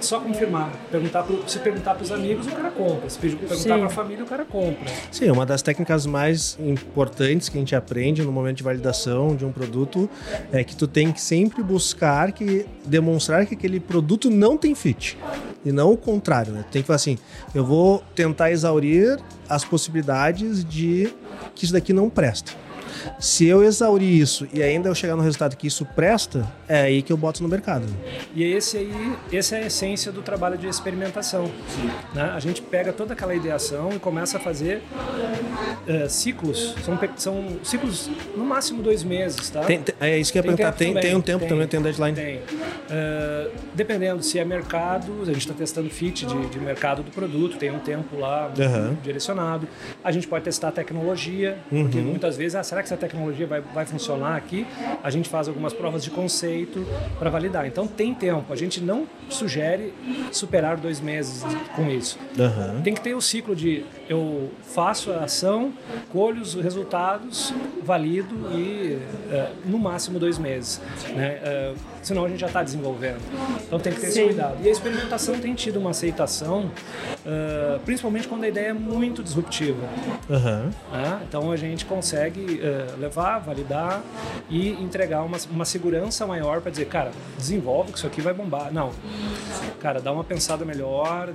só confirmar. Perguntar pro, se perguntar para os amigos, o cara compra. Se perguntar para a família, o cara compra. Sim, uma das técnicas mais importantes que a gente aprende no momento de validação de um produto é que tu tem que sempre buscar que demonstrar que aquele produto não tem fit. E não o contrário, né? Tu tem que falar assim, eu vou tentar exaurir as possibilidades de que isso daqui não presta. Se eu exaurir isso e ainda eu chegar no resultado que isso presta, é aí que eu boto no mercado. E esse aí, essa é a essência do trabalho de experimentação. Né? A gente pega toda aquela ideação e começa a fazer eh, ciclos. São, são ciclos no máximo dois meses, tá? Tem- é isso que eu ia Tem perguntar. Tem, também, tem um tempo tem. também, tem um deadline. Tem. Eh, dependendo se é mercado, a gente está testando fit de, de mercado do produto, tem um tempo lá Aham. direcionado. A gente pode testar a tecnologia, porque Uhum. muitas vezes, ah, será que essa tecnologia vai, vai funcionar aqui? A gente faz algumas provas de conceito para validar. Então tem tempo. A gente não sugere superar dois meses com isso. Aham. Tem que ter o ciclo de eu faço a ação, colho os resultados, valido e eh, no máximo dois meses. Né? Eh, senão a gente já está desenvolvendo. Então tem que ter esse Sim. cuidado. E a experimentação tem tido uma aceitação, eh, principalmente quando a ideia é muito disruptiva. Aham. né? Então a gente consegue levar, validar e entregar uma, uma segurança maior para dizer, cara, desenvolve que isso aqui vai bombar. Não, cara, dá uma pensada melhor,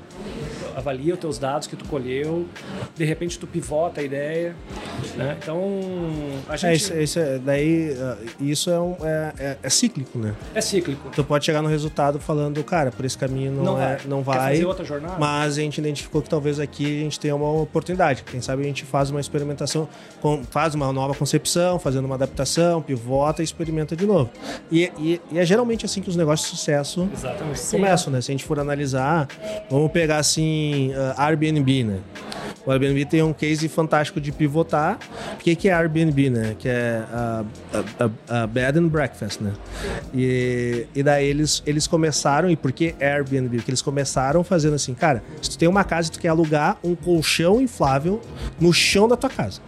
avalia os teus dados que tu colheu, de repente tu pivota a ideia. né? Então a É, gente isso, isso é, daí, ah, isso é, um- é, é- é cíclico, né? é cíclico. Tu pode chegar no resultado falando, cara, por esse caminho não, Não é, vai. não vai. fazer outra jornada? Mas a gente identificou que talvez aqui a gente tenha uma oportunidade. Quem sabe a gente faz uma experimentação, com- faz uma nova concepção, fazendo uma adaptação, pivota e experimenta de novo. E, e- e é geralmente assim que os negócios de sucesso Exatamente. começam, né? Se a gente for analisar, vamos pegar assim, ah, Airbnb, né? O Airbnb tem um case fantástico de pivotar. O que, que é Airbnb, né? Que é a, a- a bed and breakfast, né? E, e daí eles, eles começaram, e por que Airbnb? Porque eles começaram fazendo assim, cara, se tu tem uma casa e tu quer alugar um colchão inflável no chão da tua casa.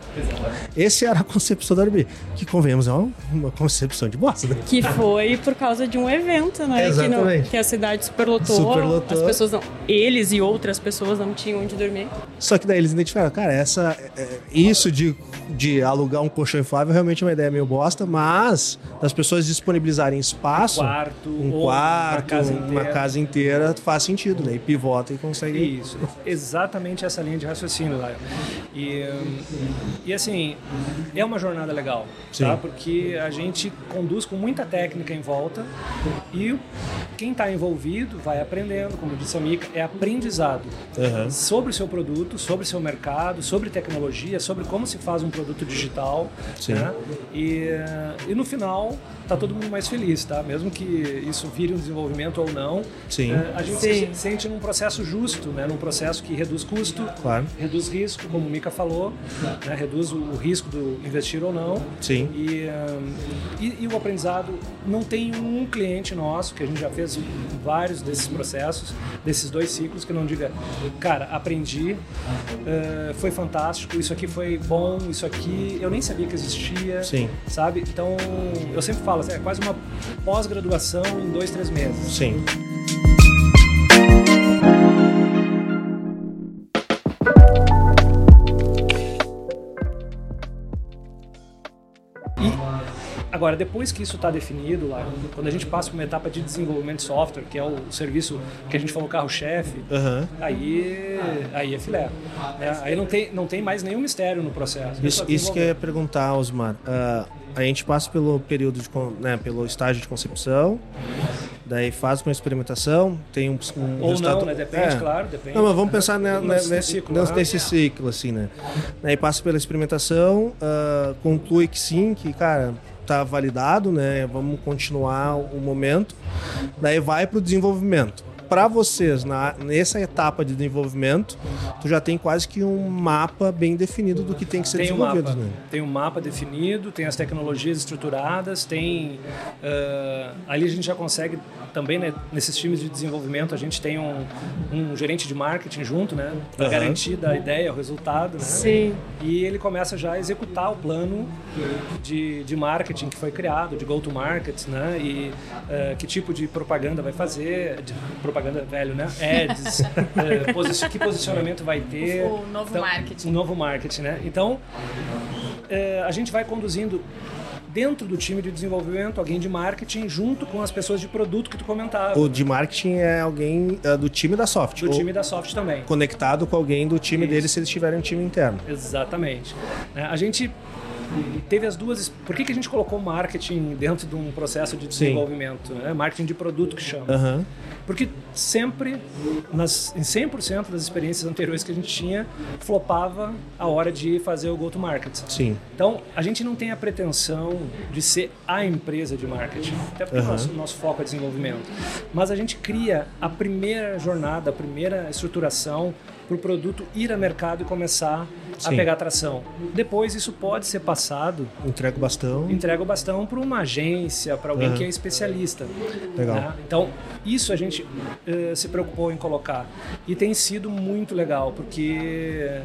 Essa era a concepção do Airbnb. Que, convenhamos, é uma, uma concepção de bosta, né? Que foi por causa de um evento, né? Que, Exatamente. que a cidade superlotou. Superlotou. As pessoas não. Eles e outras pessoas não tinham onde dormir. Só que daí eles identificaram, cara, essa, é, isso de, de alugar um colchão inflável realmente é uma ideia meio bosta, mas das pessoas disponibilizarem espaço, quarto, um quarto, uma casa uma inteira. casa inteira, faz sentido, né? E pivota e consegue. Isso, exatamente essa linha de raciocínio lá. E, e assim, é uma jornada legal, Sim. tá? Porque a gente conduz com muita técnica em volta e quem está envolvido vai aprendendo, como disse a Mica, é aprendizado Aham. sobre o seu produto, sobre o seu mercado, sobre tecnologia, sobre como se faz um produto digital. Sim. né? E, e no final tá todo mundo mais feliz, tá? Mesmo que isso vire um desenvolvimento ou não, Sim. eh, a gente Sim. se sente num processo justo, né? Num processo que reduz custo, Claro. reduz risco, como o Mika falou, né? reduz o, o risco do investir ou não. Sim. E, hum, e, e o aprendizado, não tem um cliente nosso, que a gente já fez vários desses processos, desses dois ciclos, que não diga, cara, aprendi, eh, foi fantástico, isso aqui foi bom, isso aqui eu nem sabia que existia, Sim. sabe? Então, eu sempre falo, é quase uma pós-graduação em dois, três meses. Sim. Agora, depois que isso está definido lá, quando a gente passa por uma etapa de desenvolvimento de software, que é o serviço que a gente falou carro-chefe, Aham. aí, aí é filé. né? Aí não tem, não tem mais nenhum mistério no processo. É Isso, isso que eu ia perguntar, Osmar. Ah, a gente passa pelo período de, né, pelo estágio de concepção, daí faz uma experimentação, tem um, um Ou resultado. não, né? Depende, É. claro, depende. Não, mas vamos pensar né, Nesse nesse, ciclo, nesse, nesse ciclo, assim, né? Daí passa pela experimentação, ah, conclui que sim, que, cara, tá validado, né? Vamos continuar o momento. Daí vai para o desenvolvimento. Para vocês, na, nessa etapa de desenvolvimento, tu já tem quase que um mapa bem definido do que tem que ser tem um desenvolvido, mapa, né? Tem um mapa definido, tem as tecnologias estruturadas, tem... Uh, ali a gente já consegue também, né, nesses times de desenvolvimento, a gente tem um, um gerente de marketing junto, né? Para Uhum. garantir da ideia, o resultado, né? Sim. E ele começa já a executar o plano de, de marketing que foi criado, de go-to-market, né? E eh, que tipo de propaganda vai fazer, de propaganda velho, né? Ads, <laughs> eh, posi- que posicionamento vai ter. O novo marketing. O novo marketing, né? Então, eh, a gente vai conduzindo dentro do time de desenvolvimento, alguém de marketing, junto com as pessoas de produto que tu comentava. O de marketing é alguém é, do time da soft. do time da Soft também. conectado com alguém do time Isso. deles se eles tiverem um time interno. Exatamente. Né, A gente teve as duas. Por que, que a gente colocou marketing dentro de um processo de Sim. desenvolvimento? Né? Marketing de produto que chama. Aham. Porque sempre, nas, em 100% das experiências anteriores que a gente tinha, flopava a hora de fazer o go-to-market. Sim. Então, a gente não tem a pretensão de ser a empresa de marketing, até porque o Aham. nosso, nosso foco é desenvolvimento. Mas a gente cria a primeira jornada, a primeira estruturação para o produto ir a mercado e começar a Sim. pegar tração. Depois, isso pode ser passado, Entrega o bastão. entrega o bastão para uma agência, para alguém Aham. que é especialista. Legal. né? Então, isso a gente eh, se preocupou em colocar. E tem sido muito legal, porque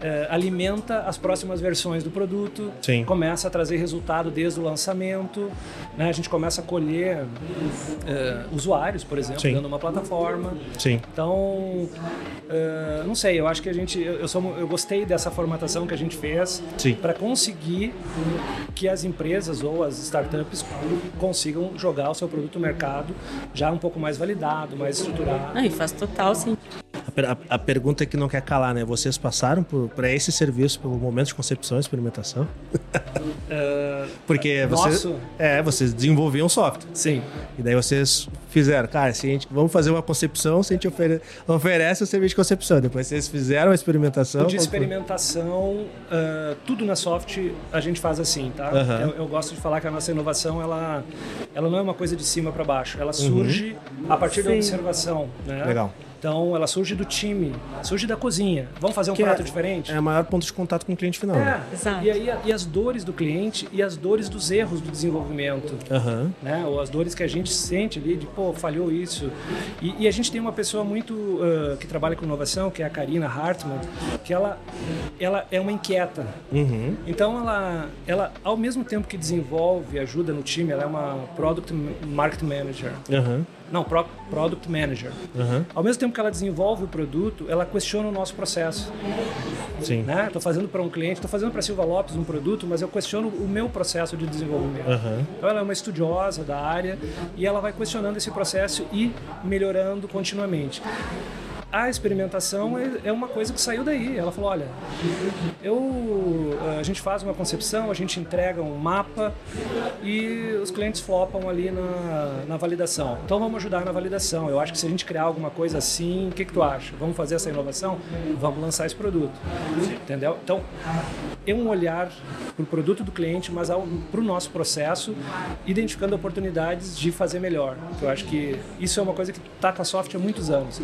eh, alimenta as próximas versões do produto, Sim. começa a trazer resultado desde o lançamento, né? a gente começa a colher eh, usuários, por exemplo, Sim. de uma plataforma. Sim. Então, não sei, eu acho que a gente, eu, eu, sou, eu gostei dessa formatação que a gente fez Sim. para conseguir que as empresas ou as startups consigam jogar o seu produto no mercado já um pouco mais validado, mais estruturado. Não, e faz total sentido. A, a- pergunta que não quer calar, né? Vocês passaram para esse serviço pelo momento de concepção e experimentação? Eh, <laughs> Porque vocês, Nosso? é, vocês desenvolviam software. sim, E daí vocês fizeram, cara, se a gente, vamos fazer uma concepção, se a gente ofere- oferece o serviço de concepção. Depois vocês fizeram a experimentação. o de experimentação, eh, tudo na soft a gente faz assim, tá? Eu, eu gosto de falar que a nossa inovação ela, ela não é uma coisa de cima para baixo, Uhum. ela surge a partir da Sim. observação, né? Legal. Então ela surge do time, surge da cozinha. Vamos fazer um Que é- prato diferente? É o maior ponto de contato com o cliente final. né? É, Exato. E, aí, e as dores do cliente e as dores dos erros do desenvolvimento. Aham. Né? Ou as dores que a gente sente ali de, pô, falhou isso. E, e a gente tem uma pessoa muito ah, que trabalha com inovação, que é a Karina Hartmann, que ela, ela é uma inquieta. Uhum. Então ela, ela, ao mesmo tempo que desenvolve, ajuda no time, ela é uma Product Market Manager. Aham. Não, pro, Product Manager. Aham. Ao mesmo tempo que ela desenvolve o produto, ela questiona o nosso processo. Sim. né? Estou fazendo para um cliente, estou fazendo para Silva Lopes um produto, mas eu questiono o meu processo de desenvolvimento. Aham. Então ela é uma estudiosa da área e ela vai questionando esse processo e melhorando continuamente. A experimentação é- é uma coisa que saiu daí. Ela falou: olha, eu, a gente faz uma concepção, a gente entrega um mapa e os clientes flopam ali na, na validação. Então vamos ajudar na validação. Eu acho que se a gente criar alguma coisa assim, o que, que tu acha? Vamos fazer essa inovação? Vamos lançar esse produto. Entendeu? Então, é um olhar para o produto do cliente, mas para o nosso processo, identificando oportunidades de fazer melhor. Eu acho que isso é uma coisa que está com a software há muitos anos.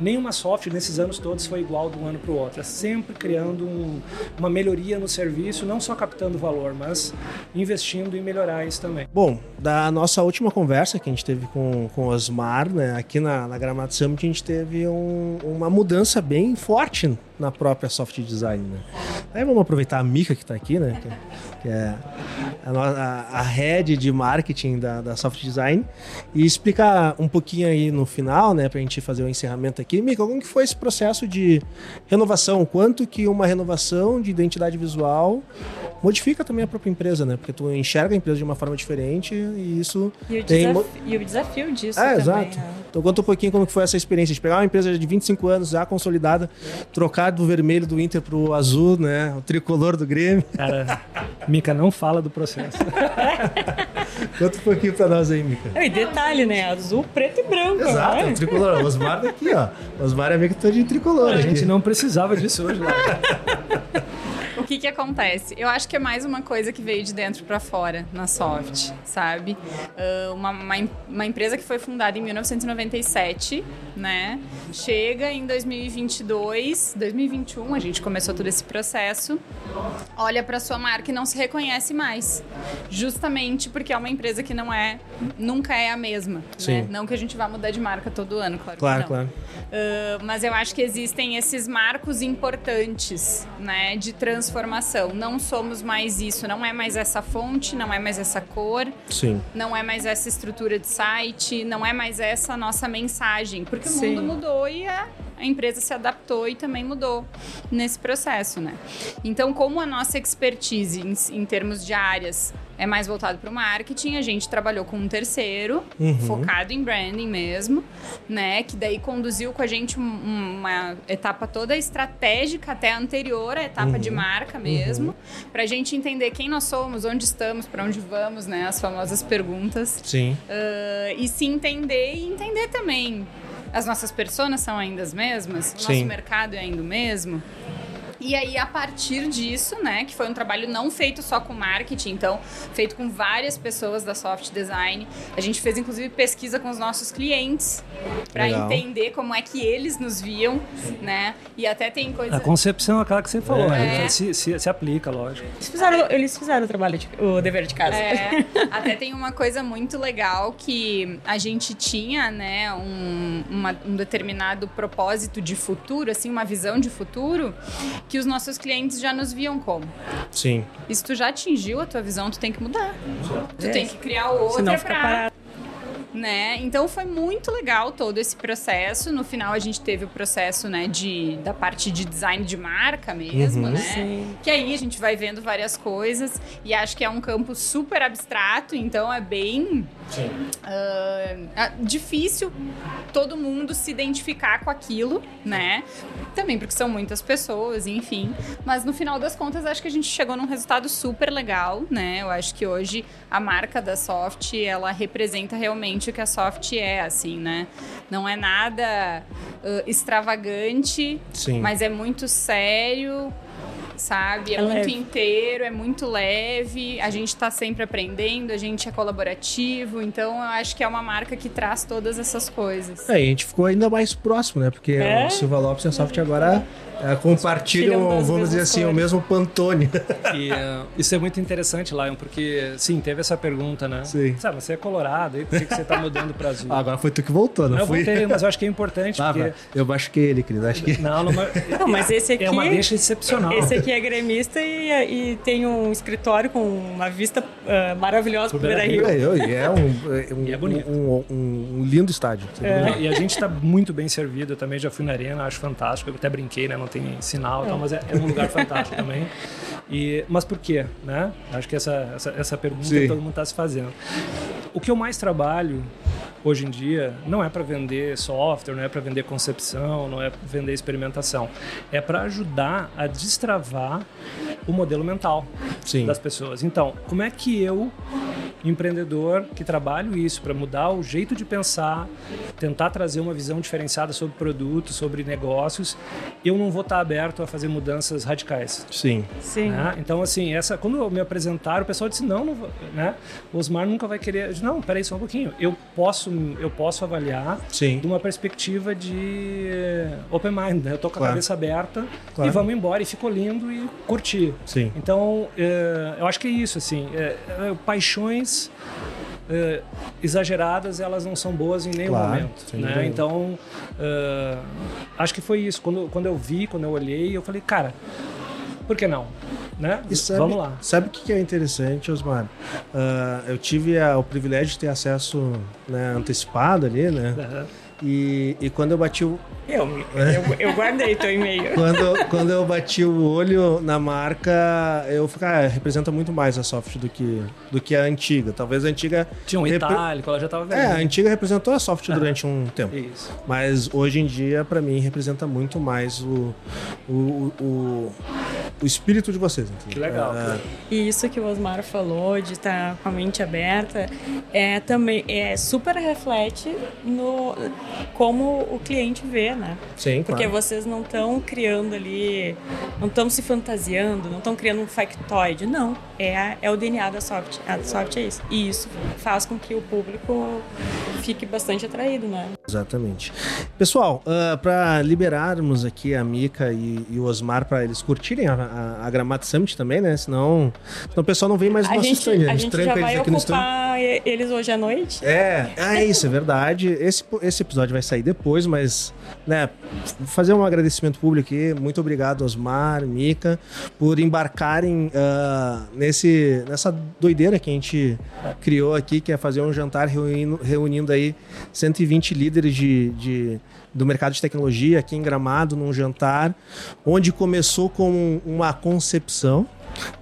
Nenhuma software nesses anos todos foi igual de um ano para o outro. É sempre criando um- uma melhoria no serviço, não só captando valor, mas investindo em melhorar isso também. Bom, da nossa última conversa que a gente teve com, com o Osmar, né, aqui na, na Gramado Summit, a gente teve um- uma mudança bem forte na própria soft design. Né? Aí vamos aproveitar a Mica que está aqui, né, que, que é a, a, head de marketing da, da soft design, e explicar um pouquinho aí no final, né, para a gente fazer o encerramento aqui. Mica, como que foi esse processo de renovação? Quanto que uma renovação de identidade visual modifica também a própria empresa, né? Porque tu enxerga a empresa de uma forma diferente e isso E o, tem... desaf- e o desafio disso É, também. exato. né? Então conta um pouquinho como que foi essa experiência de pegar uma empresa de 25 anos já consolidada, trocar do vermelho do Inter pro azul, né? O tricolor do Grêmio. Cara, Mica, não fala do processo. <laughs> Conta um pouquinho pra nós aí, Mica. E detalhe, né? Azul, preto e branco. Exato, né? o tricolor. O Osmar daqui, ó. O Osmar é amigo todo de tricolor. A aqui. gente não precisava disso hoje lá. <laughs> que que acontece? Eu acho que é mais uma coisa que veio de dentro para fora na Soft, sabe? Uh, uma, uma, uma, empresa que foi fundada em 1997, né? Chega em 2022, 2021, a gente começou todo esse processo. Olha para sua marca e não se reconhece mais, justamente porque é uma empresa que não é, nunca é a mesma. Né? Não que a gente vá mudar de marca todo ano, claro. Claro, claro. Uh, mas eu acho que existem esses marcos importantes, né, de transformação. Não somos mais isso, não é mais essa fonte, não é mais essa cor, Sim. não é mais essa estrutura de site, não é mais essa nossa mensagem, porque Sim. o mundo mudou e a, a empresa se adaptou e também mudou nesse processo, né? Então, como a nossa expertise em, em termos de áreas é mais voltado para o marketing. A gente trabalhou com um terceiro, uhum. focado em branding mesmo, né? Que daí conduziu com a gente uma etapa toda estratégica até anterior à etapa uhum. de marca mesmo, uhum. para a gente entender quem nós somos, onde estamos, para onde vamos, né? As famosas perguntas. Sim. Uh, e se entender e entender também. As nossas pessoas são ainda as mesmas? O nosso mercado é ainda o mesmo? E aí, a partir disso, né, que foi um trabalho não feito só com marketing, então, feito com várias pessoas da soft design. A gente fez, inclusive, pesquisa com os nossos clientes para entender como é que eles nos viam, né? E até tem coisa. A concepção é aquela que você falou, né? é. Se, se, se, aplica, lógico. Eles fizeram, eles fizeram o trabalho, de, o dever de casa. É. <laughs> até tem uma coisa muito legal que a gente tinha, né, um, uma, um determinado propósito de futuro, assim, uma visão de futuro que os nossos clientes já nos viam como. Sim. E se tu já atingiu a tua visão, tu tem que mudar. Tu é. tem que criar outra Senão fica pra... parado né? Então foi muito legal todo esse processo. No final a gente teve o processo, né, de da parte de design de marca mesmo, uhum, né? Sim. Que aí a gente vai vendo várias coisas e acho que é um campo super abstrato, então é bem uh, difícil todo mundo se identificar com aquilo, né? Também porque são muitas pessoas, enfim. Mas no final das contas, acho que a gente chegou num resultado super legal, né? Eu acho que hoje a marca da Soft, ela representa realmente o que a Soft é, assim, né? Não é nada uh, extravagante, Sim. mas é muito sério, sabe? É, é muito leve. inteiro, é muito leve, a gente está sempre aprendendo, a gente é colaborativo, então eu acho que é uma marca que traz todas essas coisas. É, e a gente ficou ainda mais próximo, né? Porque é? o Silva Lopes e a Soft agora é, compartilham, vamos dizer assim, cores. o mesmo Pantone. E, uh, <laughs> isso é muito interessante, Lion, porque, sim, teve essa pergunta, né? Sim. Sabe, você é colorado, e por que, que você tá mudando para azul? <laughs> Ah, agora foi tu que voltou, não, não fui? Eu voltei, mas eu <laughs> acho que é importante, ah, porque... Eu acho que ele, querido, acho que... Não, não, não, mas esse aqui... É uma deixa excepcional. Esse aqui é gremista e, e tem um escritório com uma vista uh, maravilhosa pro Beira Rio. É, é, um, um, <laughs> e é bonito. Um, um, um lindo estádio. É. E a gente tá muito bem servido, eu também já fui na arena, acho fantástico, eu até brinquei, né, não tem sinal, tal, mas é, é, um lugar fantástico também. E, mas por quê? Né? Acho que essa, essa, essa pergunta Sim. todo mundo está se fazendo. O que eu mais trabalho hoje em dia não é para vender software, não é para vender concepção, não é para vender experimentação. É para ajudar a destravar o modelo mental Sim. das pessoas. Então, como é que eu, empreendedor, que trabalho isso para mudar o jeito de pensar, tentar trazer uma visão diferenciada sobre produtos, sobre negócios, eu não vou estar aberto a fazer mudanças radicais. Sim. Sim. Né? Então, assim, essa, quando me apresentaram, o pessoal disse: não, não né? o Osmar nunca vai querer. Disse, não, peraí só um pouquinho. Eu posso, eu posso avaliar Sim. de uma perspectiva de open mind. Né? Eu tô com a claro. cabeça aberta claro. e vamos embora. E ficou lindo e curti. Sim. Então, é, eu acho que é isso, assim. É, paixões uh, exageradas elas não são boas em nenhum claro, momento. Né? Então, uh, acho que foi isso. Quando, quando eu vi, quando eu olhei, eu falei, cara, por que não? Né? Sabe, Vamos lá. Sabe o que é interessante, Osmar? Uh, eu tive a, o privilégio de ter acesso né, antecipado ali, né? Uhum e, e quando eu bati o. Eu, eu, eu guardei teu e-mail. <laughs> quando, quando eu bati o olho na marca, eu falei, ah, representa muito mais a soft do que, do que a antiga. Talvez a antiga. Tinha um repre... itálico, ela já estava vendo. É, a antiga representou a soft durante um tempo. Isso. Mas hoje em dia, para mim, representa muito mais o, o, o o espírito de vocês. Entendeu? Que legal. É, E isso que o Osmar falou de estar com a mente aberta é também é super reflete no como o cliente vê, né? sim, Porque claro. vocês não estão criando ali, não estão se fantasiando, não estão criando um factoide, não. É, a- é o DNA da Soft. A Soft é isso. E isso faz com que o público fique bastante atraído, né? Exatamente. Pessoal, para liberarmos aqui a Mica e, e o Osmar para eles curtirem a, a, a Gramado Summit também, né? Senão, senão o pessoal não vem mais no A nosso gente, stand. a gente tranca já eles aqui no stand. Eles hoje à noite. É, é isso, é verdade. Esse, esse episódio vai sair depois, mas, né, fazer um agradecimento público aqui. Muito obrigado, Osmar, Mica, por embarcarem ah, nesse, nessa doideira que a gente criou aqui, que é fazer um jantar reunindo, reunindo aí 120 líderes de, de- do mercado de tecnologia aqui em Gramado, num jantar, onde começou com uma concepção.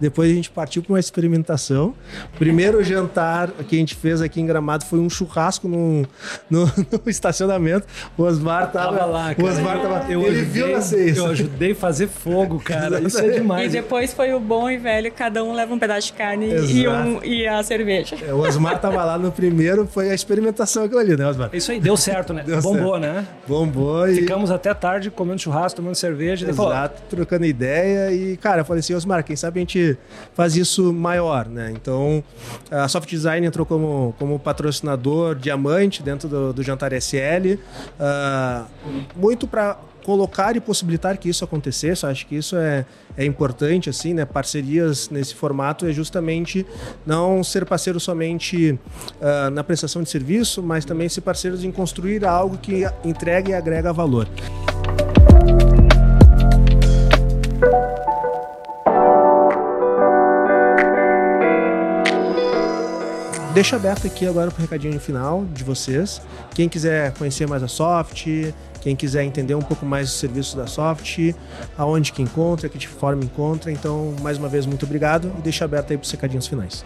Depois a gente partiu para uma experimentação. O primeiro jantar que a gente fez aqui em Gramado foi um churrasco no, no, no estacionamento. O Osmar tava, Tava lá, O cara. Osmar tava. Eu ele ajudei, viu nascer isso. Eu ajudei a fazer fogo, cara. Isso é E demais. depois foi o bom e velho, cada um leva um pedaço de carne e, Exato. um, e a cerveja. É, O Osmar tava lá no primeiro, foi a experimentação aquilo ali, né, Osmar? Isso aí deu certo, né? Deu Bombou, certo. né? Bombou e. Ficamos até tarde comendo churrasco, tomando cerveja. Ele falou, Exato, trocando ideia e, cara, eu falei assim, Osmar, quem sabe faz isso maior, né? Então, a Soft Design entrou como, como patrocinador diamante dentro do, do Jantar SL, ah, muito para colocar e possibilitar que isso acontecesse. Acho que isso é, é importante, assim, né? Parcerias nesse formato é justamente não ser parceiro somente ah, na prestação de serviço, mas também ser parceiros em construir algo que entrega e agrega valor. Deixa aberto aqui agora para o recadinho final de vocês. Quem quiser conhecer mais a Soft, quem quiser entender um pouco mais do serviço da Soft, aonde que encontra, que de forma encontra. Então, mais uma vez, muito obrigado e deixa aberto aí para os recadinhos finais.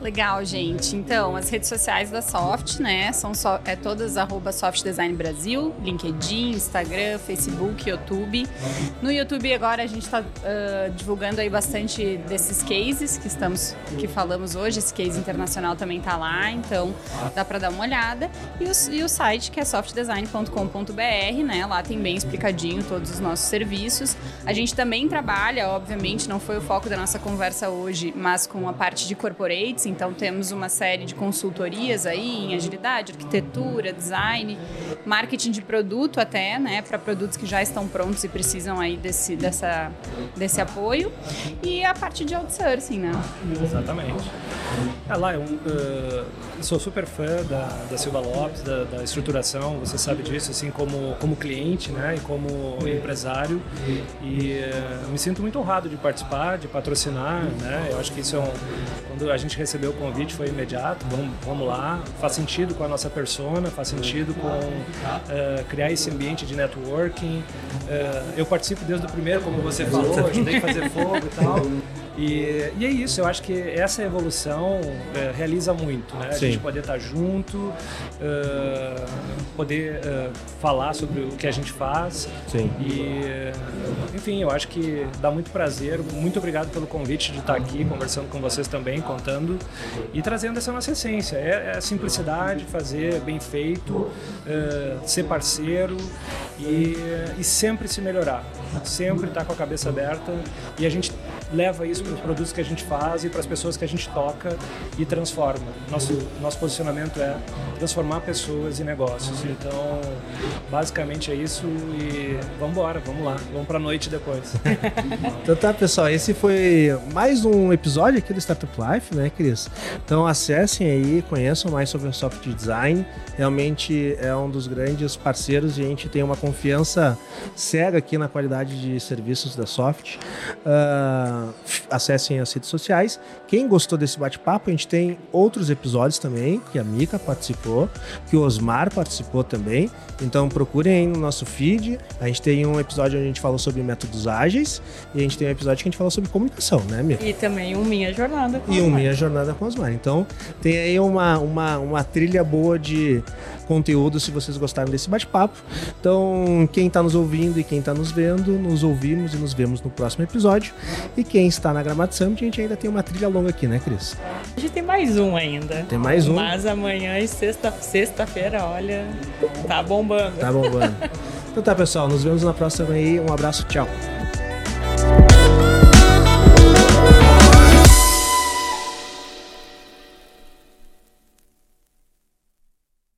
Legal, gente. Então, as redes sociais da Soft, né, são só, é todas arroba Soft Design Brasil, LinkedIn, Instagram, Facebook, YouTube. No YouTube agora a gente está divulgando aí bastante desses cases que estamos, que falamos hoje. Esse case internacional também tá lá, então dá para dar uma olhada. E o, e o site que é softdesign.com.br, né, lá tem bem explicadinho todos os nossos serviços. A gente também trabalha, obviamente, não foi o foco da nossa conversa hoje, mas com a parte de corporates, então temos uma série de consultorias aí em agilidade, arquitetura, design, marketing de produto até, né, para produtos que já estão prontos e precisam aí desse, dessa, desse apoio. E a parte de outsourcing, né? Exatamente. É lá, eu uh, sou super fã da, da Silva Lopes, da, da estruturação, você sabe disso, assim, como, como cliente, né, e como empresário. E uh, me sinto muito honrado de participar, de patrocinar, né, eu acho que isso é um... Quando a gente recebeu o convite foi imediato, vamos, vamos lá, faz sentido com a nossa persona, faz sentido com uh, criar esse ambiente de networking. Uh, eu participo desde o primeiro, como você falou, ajudei a fazer fogo e tal. <laughs> E, e, é isso, eu acho que essa evolução é, realiza muito, né? A Sim. gente poder estar junto, uh, poder uh, falar sobre o que a gente faz. Sim. E, enfim, eu acho que dá muito prazer. Muito obrigado pelo convite de estar aqui conversando com vocês também, contando e trazendo essa nossa essência. É, é a simplicidade, fazer bem feito, uh, ser parceiro e, e sempre se melhorar. Sempre estar com a cabeça aberta e a gente leva isso para os produtos que a gente faz e para as pessoas que a gente toca e transforma. Nosso, nosso posicionamento é transformar pessoas e negócios. Então, basicamente é isso e vamos embora, vamos lá, vamos para a noite depois. <laughs> Então tá, pessoal, esse foi mais um episódio aqui do Startup Life, né, Cris? Então acessem aí, conheçam mais sobre o soft design. Realmente é um dos grandes parceiros e a gente tem uma confiança cega aqui na qualidade de serviços da Soft. Uh, acessem as redes sociais. Quem gostou desse bate-papo, a gente tem outros episódios também, que a Mica participou, que o Osmar participou também. Então procurem aí no nosso feed. A gente tem um episódio onde a gente falou sobre métodos ágeis e a gente tem um episódio que a gente falou sobre comunicação, né, Mica? E também um Minha Jornada. com E um. Minha Jornada com Osmar. Então tem aí uma, uma, uma trilha boa de conteúdo se vocês gostaram desse bate-papo. Então, quem está nos ouvindo e quem está nos vendo, nos ouvimos e nos vemos no próximo episódio. E quem está na Gramado Summit, a gente ainda tem uma trilha longa aqui, né, Cris? A gente tem mais um ainda. Tem mais um? Mas amanhã e sexta, sexta-feira, olha, tá bombando. Tá bombando. <laughs> então tá, pessoal, nos vemos na próxima aí. Um abraço, tchau.